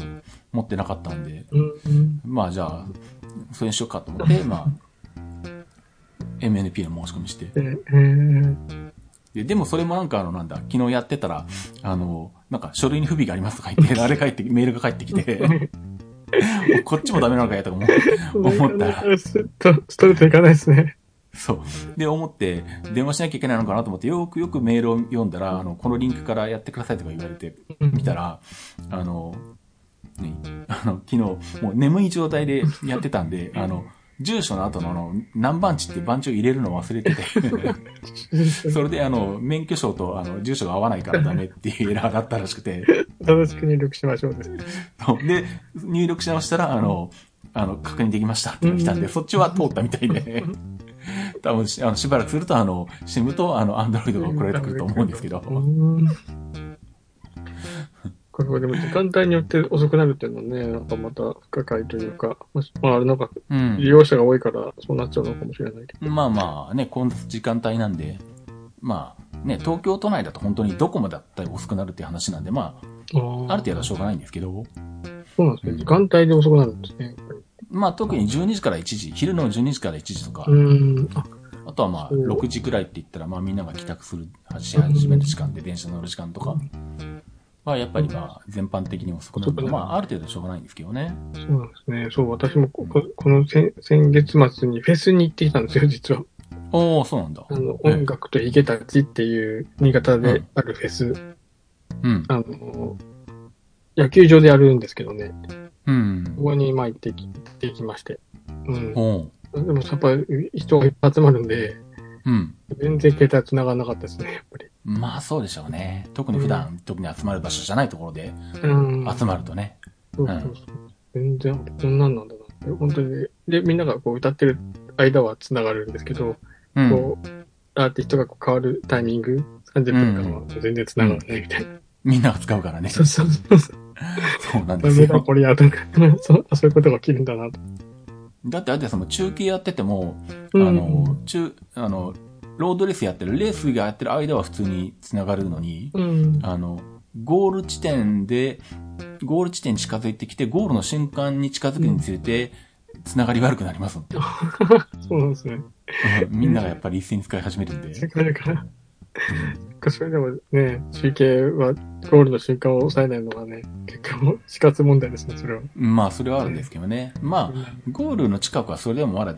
持ってなかったんで、うん。まあじゃあ、それにしようかと思って、まあ、MNP の申し込みして。ででもそれもなんかあのなんだ、昨日やってたら、あの、なんか書類に不備がありますとか言って、あれ帰って、メールが返ってきて、こっちもダメなのかやとか思う 思ったら、ストストレートいかないですね。そう。で、思って、電話しなきゃいけないのかなと思って、よくよくメールを読んだら、あの、このリンクからやってくださいとか言われて、見たら、あの、ね、あの、昨日、もう眠い状態でやってたんで、あの、住所の後のあの、何番地って番地を入れるの忘れてて、それであの、免許証とあの、住所が合わないからダメっていうエラーだったらしくて、正しく入力しましょうです。そうで、入力し直したら、あの、あの、確認できましたって来たんで、そっちは通ったみたいで、多分し、あの、しばらくすると、あの、SIM と、あの、Android が送られてくると思うんですけど、うんこれはでも時間帯によって遅くなるっていうのはね、なんかまた不可解というか、まあ、まあ、あれなんかうん利。用者が多いからそうなっちゃうのかもしれないけど。まあまあね、この時間帯なんで、まあね、東京都内だと本当にどこまでだったり遅くなるっていう話なんで、まあ、あある程度はしょうがないんですけど、そうなんですね。時間帯で遅くなるんですね。まあ特に12時から1時、昼の12時から1時とか、うん。あ、あとはまあそう6時くらいって言ったら、まあみんなが帰宅する、し始める時間で電車乗る時間とか、まあやっぱりまあ全般的に遅くなるので、まあある程度しょうがないんですけどね。そうなんですね。そう、私もこここの先先月末にフェスに行ってきたんですよ、実は。おおそうなんだ。あの、ええ音楽とヒゲたちっていう新潟であるフェス。うん。あの、野球場でやるんですけどね。うんこ。こにまあ行ってき、行ってきまして。うん。おうでもやっぱり人がいっぱい集まるんで、うん。全然携帯繋がらなかったですね、やっぱり。まあそうでしょうね。特に普段、特に集まる場所じゃないところでうん。集まるとね。そうそうそう。全然、こんなんなんだなって。本当に。で、みんながこう歌ってる間は繋がるんですけど、うん。こう、アーティストがこう変わるタイミング、30分間は全然繋がらないみたいな。みんなが使うからね。そうそうそうそう。そうなんでダメだ、すよ。これやとか、そうそういうことが起きるんだなと。だって、あってその中継やってても、あうんの、中、あの、ロードレースやってる、レースがやってる間は普通に繋がるのに、うん。あの、ゴール地点で、ゴール地点に近づいてきて、ゴールの瞬間に近づくにつれて、繋がり悪くなりますので、そうなんですね。うんみんながやっぱり一斉に使い始めるんで。から、それでもね、中継はゴールの瞬間を抑えないのがね、結構死活問題ですね、それは。まあ、それはあるんですけどね。まあ、ゴールの近くはそれでもまだ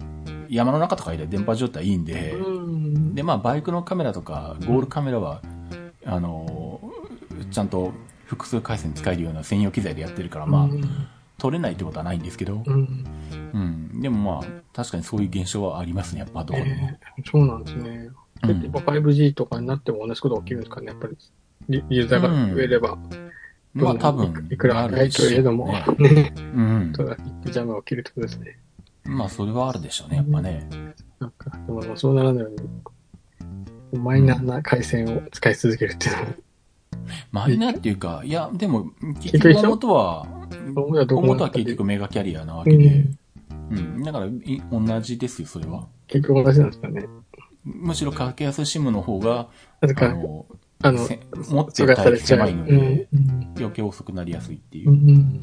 山の中とかで電波状態いいんで、うん。で、まあ、バイクのカメラとか、ゴールカメラは、あの、ちゃんと複数回線使えるような専用機材でやってるから、まあ、撮れないってことはないんですけど、うん。うん。でもまあ、確かにそういう現象はありますね、やっぱどこでも。えーそうなんですね。うん結構 5G とかになっても同じことが起きるんですかね、やっぱり。リユーザーが増えれば。まあ多分、いくら早いといえども、ね ね、うん。トラフィックジャムが起きるってことですね。まあそれはあるでしょうね、やっぱね。なんか、でもまあそうならないように、マイナーな回線を使い続けるっていうのは、マイナーっていうか、いや、でも、結結局元は、元は結局メガキャリアなわうけで、ん、うん。だから、い同じですよ、それは。結局同じなんですかね。むしろ格安シムの方が、なぜか、あの、あの、せ持ってる体力狭いので、余計遅くなりやすいっていうう。ん。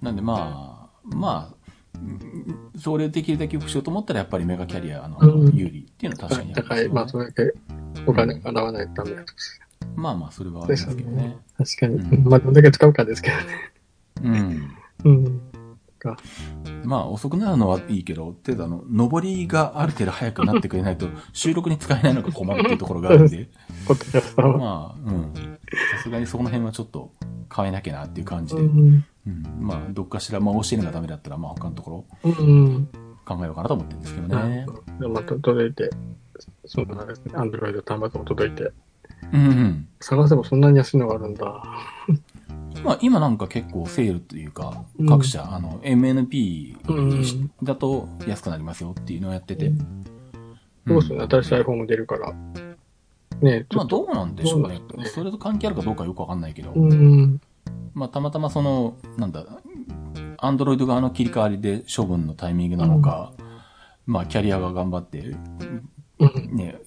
なんでまあ、まあ、うんそれできるだけ良くしようと思ったらやっぱりメガキャリアのうん有利っていうのは確かにあります高い。まあ、それだけお金払わないとダメだと。まあまあ、それはありますけどね。確かに。うんまあ、どんだけ使うかですけどね。うん。うん。まあ、遅くなるのはいいけど、てあの、上りがある程度早くなってくれないと、収録に使えないのが困るっていうところがあるんで。まあ、うん。さすがにその辺はちょっと変えなきゃなっていう感じで、ううん。ん。まあ、どっかしら、まあ、教えるのがダメだったら、まあ、他のところうん。考えようかなと思ってるんですけどね。でもまた届いて、そうなんですね。アンドロイド端末も届いて。うん、うん。探せばそんなに安いのがあるんだ。今、今なんか結構セールというかうん、各社、あの、MNP うんだと安くなりますよっていうのをやってて。そうですね。新しい iPhone も出るから。ねまあ。どうなんでしょうねどう。ねそれと関係あるかどうかよくわかんないけど。うん。まあ、たまたまその、なんだ、アンドロイド側の切り替わりで処分のタイミングなのか、まあ、キャリアが頑張って、うん。ね、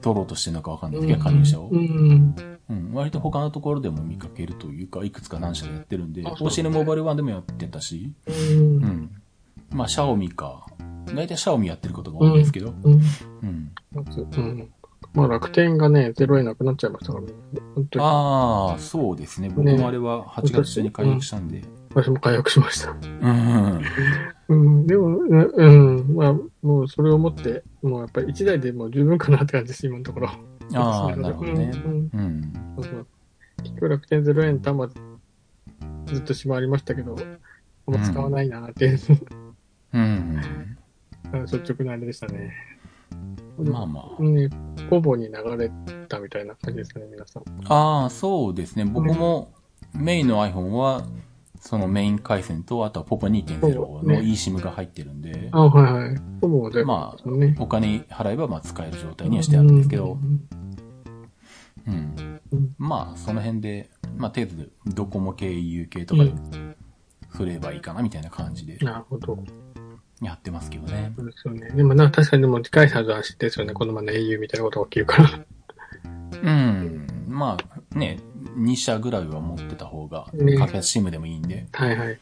取ろうとしてるのかわかんないけど、加入者をう。ん。うん、割と他のところでも見かけるというか、いくつか何社かやってるんで、OCN モバイルワンでもやってたし、う。うんん。まあ、シャオミか。大体シャオミやってることが多いんですけど、うん。うん。うん。まあ楽天がね、0円なくなっちゃいましたからね。本当に。ああ、そうですね。僕もあれは8月中に解約したんで。私も解約しました。うん。うん。でも、うんうん。まあ、もうそれをもって、もうやっぱり1台でもう十分かなって感じです、今のところ。ああ、なるほどね。うん。結局楽天0円端末ずっとしまわりましたけど、あんま使わないなっていう、うん。率直なあれでしたね。まあまあ。ね、ほぼに流れたみたいな感じですかね、皆さん。ああ、そうですね。僕もメインの iPhone は、そのメイン回線と、あとは POPO2.0 のね eSIM が入ってるんで、あ、はいはい。ほぼで、まあね、お金払えばまあ使える状態にはしてあるんですけどう、んうん。うんまあ、その辺で、まあ、程度でドコモ系、EU 系とかで、振ればいいかなみたいな感じでなるほど。やってますけどね。そうですよね。でもな、確かにでも近いはずは知ってですよね。このまま au みたいなことが起きるから。うん。まあ、ね、2社ぐらいは持ってた方が、ね格安 SIM でもいいんで、はいはい。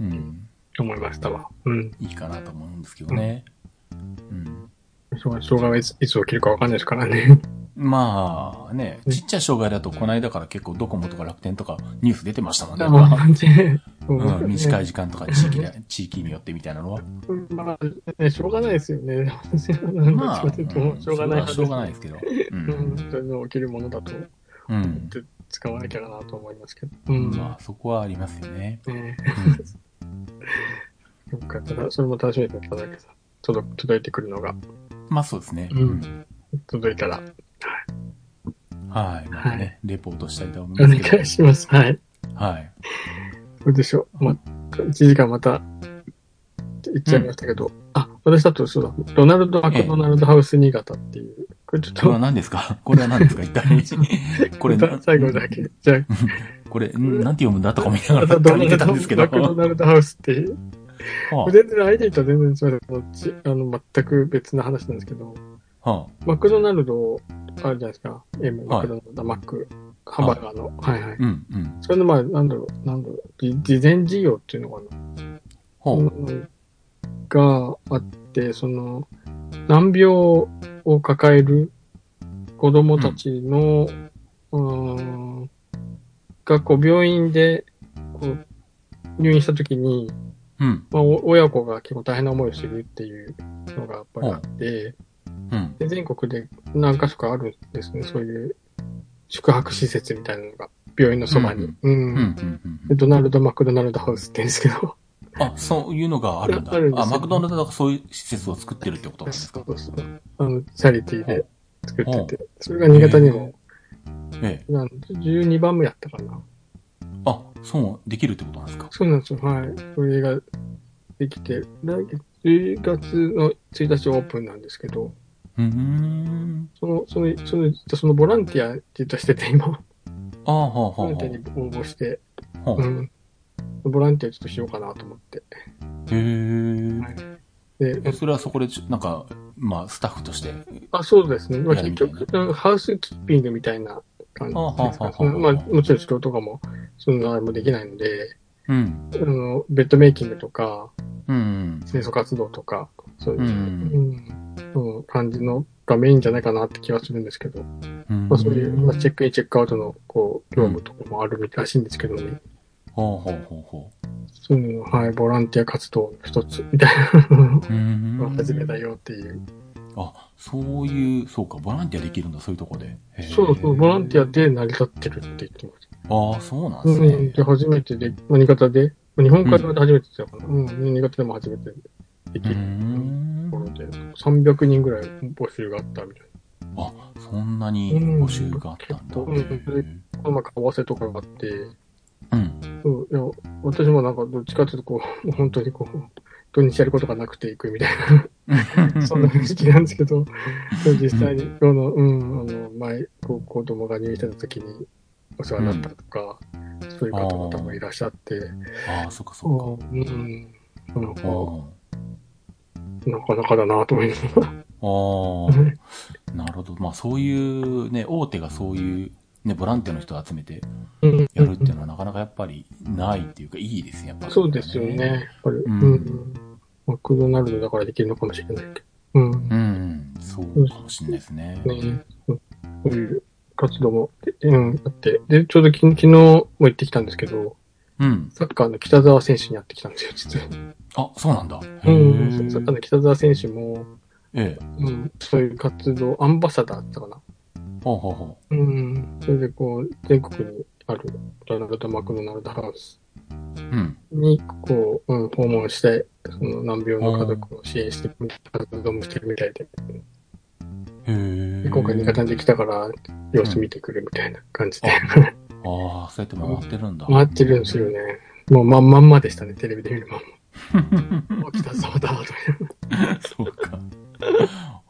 うん。思いましたわ。うん。いいかなと思うんですけどね。うん。障障害はいついつ起きるかわかんないですからね。まあね、うんちっちゃい障害だとこの間から結構ドコモとか楽天とかニュース出てましたもんね。うん、短いい。時間とか地域で、地域によってみたいなのは。まあ、ね、しょうがないですよね。まあ、うとしょうがないしょうがないですけど。う。うんん。そういうの起きるものだと、うん。使わなきゃなと思いますけど。うん。まあ、そこはありますよね。ねうん よかったら、それも楽しみだっただけさ。届届いてくるのが、まあそうですね。うん届いたら、はい。またね、レポートしたいと思いおますけど。願いします。はい。はい。どうでしょう。ま、1時間また、言っちゃいましたけど、あ、私だとそうだ、ドナルド・マクドナルド・ハウス新潟っていう、これちょっと、これは何ですか？これは何ですか？一体。これ、最後だけ。じゃあ、これ、んなんて読むんだ？とか見ながらドナルド・借りてたんですけど。マクドナルド・ハウスっていう、は全然相手とは全然すみませんあのち。あの、全く別な話なんですけど、あ、はマクドナルド、あるじゃないですか。M、はいマクドナルド、マック、ハンバーガーの。はいはいあ、。うん、うん。それの、まあ、なんだろう、なんだろう、じ事前事業っていうのかな。ほう。うんがあって、その、難病を抱える子供たちの、うーん、がこう病院でこう入院したときに、うん、まあ、お親子が結構大変な思いをするっていうのがやっぱりあって、うん。で全国で何箇所かあるんですね、そういう宿泊施設みたいなのが、病院のそばに。ドナルド・マクドナルド・ハウスって言うんですけど、あ、そういうのがあるんだ。あるんですよ。あ、マクドナルドがそういう施設を作ってるってことなんですか？そうそうあの、チャリティーで作ってて、それが新潟にも、ええ。なん12番目やったかな。あ、そう、できるってことなんですか？そうなんですよ、はい。それができて、来月、10月の1日オープンなんですけど、うーん。その、その、その、そのボランティアって言ったしてて、今、ああ、はあ、はボランティアに応募して、あ、はあ。へうん。ボランティアちょっとしようかなと思って。え。で、えそれはそこでなんか、まあ、スタッフとして。あ、そうですね。まあ、結局、うんハウスキーピングみたいな感じですかまあ、もちろん仕事とかも、そんなあれもできないので、うん。あの、ベッドメイキングとか、うん。清掃活動とか、そういう、うんうん感じのがメインじゃないかなって気はするんですけど、うん。まあ、そういう、まあ、チェックイン、チェックアウトの、こう、業務とかもあるらしいんですけどね。ほうほうほうほそういうの、はい、ボランティア活動の一つみたいな のを。始めたよっていう。あ、そういう、そうか、ボランティアできるんだ、そういうとこで。そうそう、ボランティアで成り立ってるって言ってました。ああ、そうなんですうん、ねで、。初めてで、まあ新潟で、まあ日本海側で初めてだったかな。うん、新潟でも初めてできうるんところで、300人ぐらい募集があったみたいあ、そんなに募集があったんだ。うんう。まあ、為替とかがあって、うん。うん、いや、私もなんかどっちかというとこう、本当にこう、土日やることがなくて行くみたいな、そんな時期なんですけど、実際に、今日の、うん、あの、前、こう子供が入院してた時にお世話になったとか、そういう方々もいらっしゃって、ああ、そっかそっか。うん、なんか、あなかなかだなと思いながら。あー、なるほど。まあそういうね、大手がそういうね、ボランティアの人を集めてうんやるっていうのはなかなかやっぱりないっていうかいいですね、やっぱり、そうですよね。。やっぱり、ううんん。マクドナルドだからできるのかもしれないけど。うん。うん、そうかもしれないですね。ねそういう活動も、うん、あって。で、ちょうどき昨日も行ってきたんですけど、うん。サッカーの北沢選手に会ってきたんですよ、実は。あ、そうなんだ。へうん。サッカーーの北沢選手も、ええ。うん、そういう活動、アンバサダーだったかな。ほうほうほうん。それでこう、全国にあるドナルド・マクドナルドハウスう。うん。に、こう、うん、訪問して、その難病の家族を支援してる、活動もしてるみたいで。で今回新潟にできたから、様子見てくるみたいな感じで。ああ、そうやって回ってるんだ。回ってるんですよね。もうまんまんまでしたね、テレビで見るまんま。お北沢だ、とか。そうか。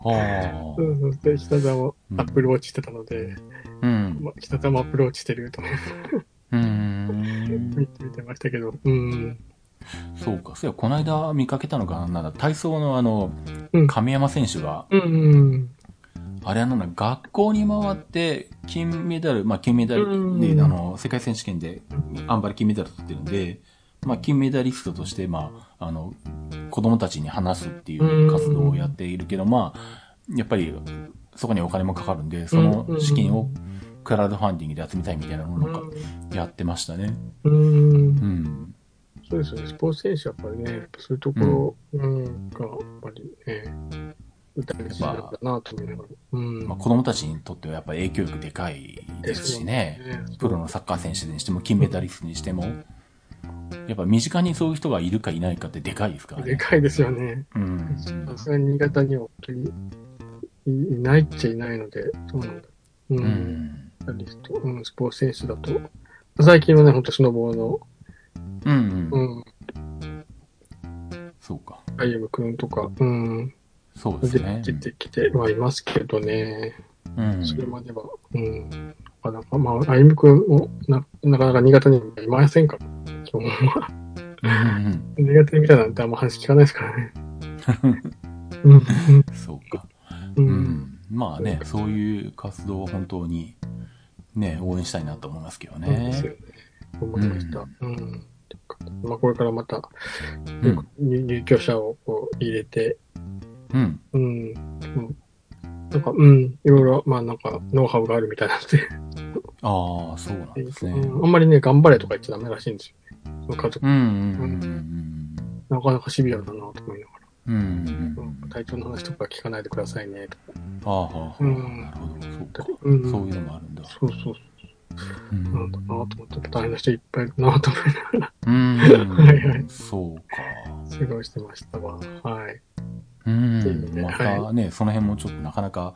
はそうそうで、北沢もうんアップルウォッチしてたので、あ。うん。ま北沢もアップルウォッチしてると思ってうーん。見てましたけど、うん。そうか。そういや、この間見かけたのが、なんだ、体操のあのうん、亀山選手が、うん、うん。あれあのな、学校に回って、金メダル、まあ金メダルうんで、あの、世界選手権で、あんまり金メダル取ってるんで、まあ金メダリストとして、まあ、あの、子供たちに話すっていう活動をやっているけど、まあ、やっぱり、そこにお金もかかるんで、その資金をクラウドファンディングで集めたいみたいなのをやってましたね。うん。うん。そうですよね。スポーツ選手はやっぱりね、そういうところ、うん、が、やっぱりね、大事なんだなと思いながら。うん。まあ子供たちにとってはやっぱ影響力でかいですしね。プロのサッカー選手にしても、金メダリストにしても、やっぱ身近にそういう人がいるかいないかってでかいですからね。でかいですよね。うん。さすがに新潟には本当にいいないっちゃいないので、そうなんだ。う。うんうん、スポーツ選手だと。最近はね、ほんとスノボーの、うん、う。うんん、そうか。アイエム君とか、うん、出そうですね。出てきてはいますけどね、うん。それまでは、うん、なかなか、まあ、アイエム君もな、なかなか新潟にはいませんから、基本は。うん新潟に見たなんてあんま話聞かないですからね。うん、うん。そうか。う、うんん。まあね、そういう活動を本当に、ね、応援したいなと思いますけどそうですよね。ね。思いました。うん。まあ、これからまた、うん。入入居者をこう入れて、うん。うん。うんなんか、うん、いろいろ、まあなんか、ノウハウがあるみたいなので、ああ、そうなんですね。うんあんまりね、頑張れとか言っちゃダメらしいんですよね。その家族、うん。うん。うん。なかなかシビアだなと思いながら。うん。うん。うん体調の話とか聞かないでくださいね、とか。ああ。うんなるほど。そうか。うんそういうのもあるんだ。そうそううなんだなと思って、大変な人いっぱいいるなと思いながら、うん。はいはいそうか。すごいしてましたわ。はい。うん。でまたね、その辺もちょっとなかなか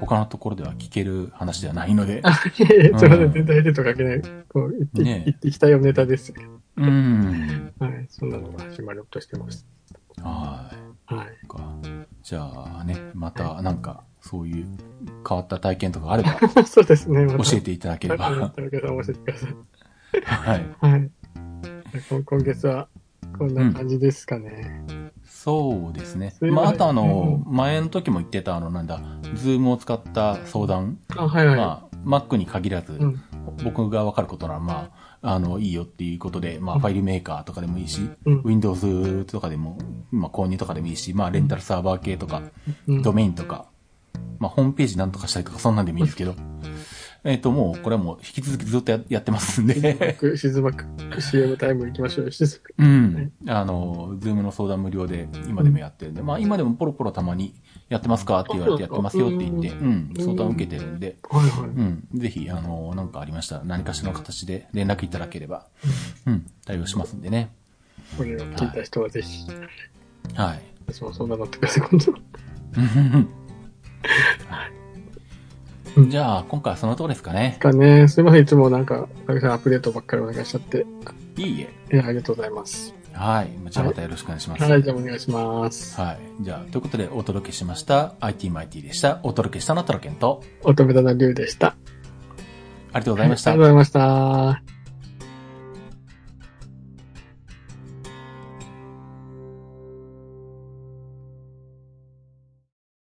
他のところでは聞ける話ではないので。あ、いえいえ、すいませ、うんん全体でとかけない、こう、言って、ねえ言ってきたよネタですけど。うん。はい。そんなのが始まろうとしてます。はい。はい。か。じゃあね、またなんか、そういう変わった体験とかあれば そうですね。教えていただければ。教えてください。はい。はい。今今月はこんな感じですかね。そうですね。まあ、あとあの、う前の時も言ってたあの、なんだ、ズームを使った相談。あ、はいはい。まあ、Mac に限らず、うん。僕がわかることなら、まあ、あの、いいよっていうことで、まあ、うんファイルメーカーとかでもいいし、うん Windows とかでも、まあ、購入とかでもいいし、まあ、レンタルサーバー系とか、うんドメインとか、まあ、ホームページなんとかしたりとか、そんなんでもいいですけど、えっと、もう、これはもう、引き続きずっとややってますんで、静幕 CM タイム行きましょうよ、静幕。うん。あの、ズームの相談無料で今でもやってるんで、まあ今でもポロポロたまにやってますかって言われてやってますよって言って、あうん、相談受けてるんで、はいはい。うん、ぜひ、あの、なんかありましたら何かしらの形で連絡いただければ、うん、対応しますんでね。これを聞いた人はぜひ、はい。私も相談乗ってください、今度。じゃあ、今回はそのとこですかね。かね、すいません、いつもなんか、アップデートばっかりお願いしちゃって。いいえ。いや、ありがとうございます。はい。じゃあまたよろしくお願いします。はい、じゃあお願いします。はい。じゃあ、ということでお届けしました。IT マイティでした。お届けしたのはトラケンと、乙女座のりゅうでした。ありがとうございましたありがとう。ございました。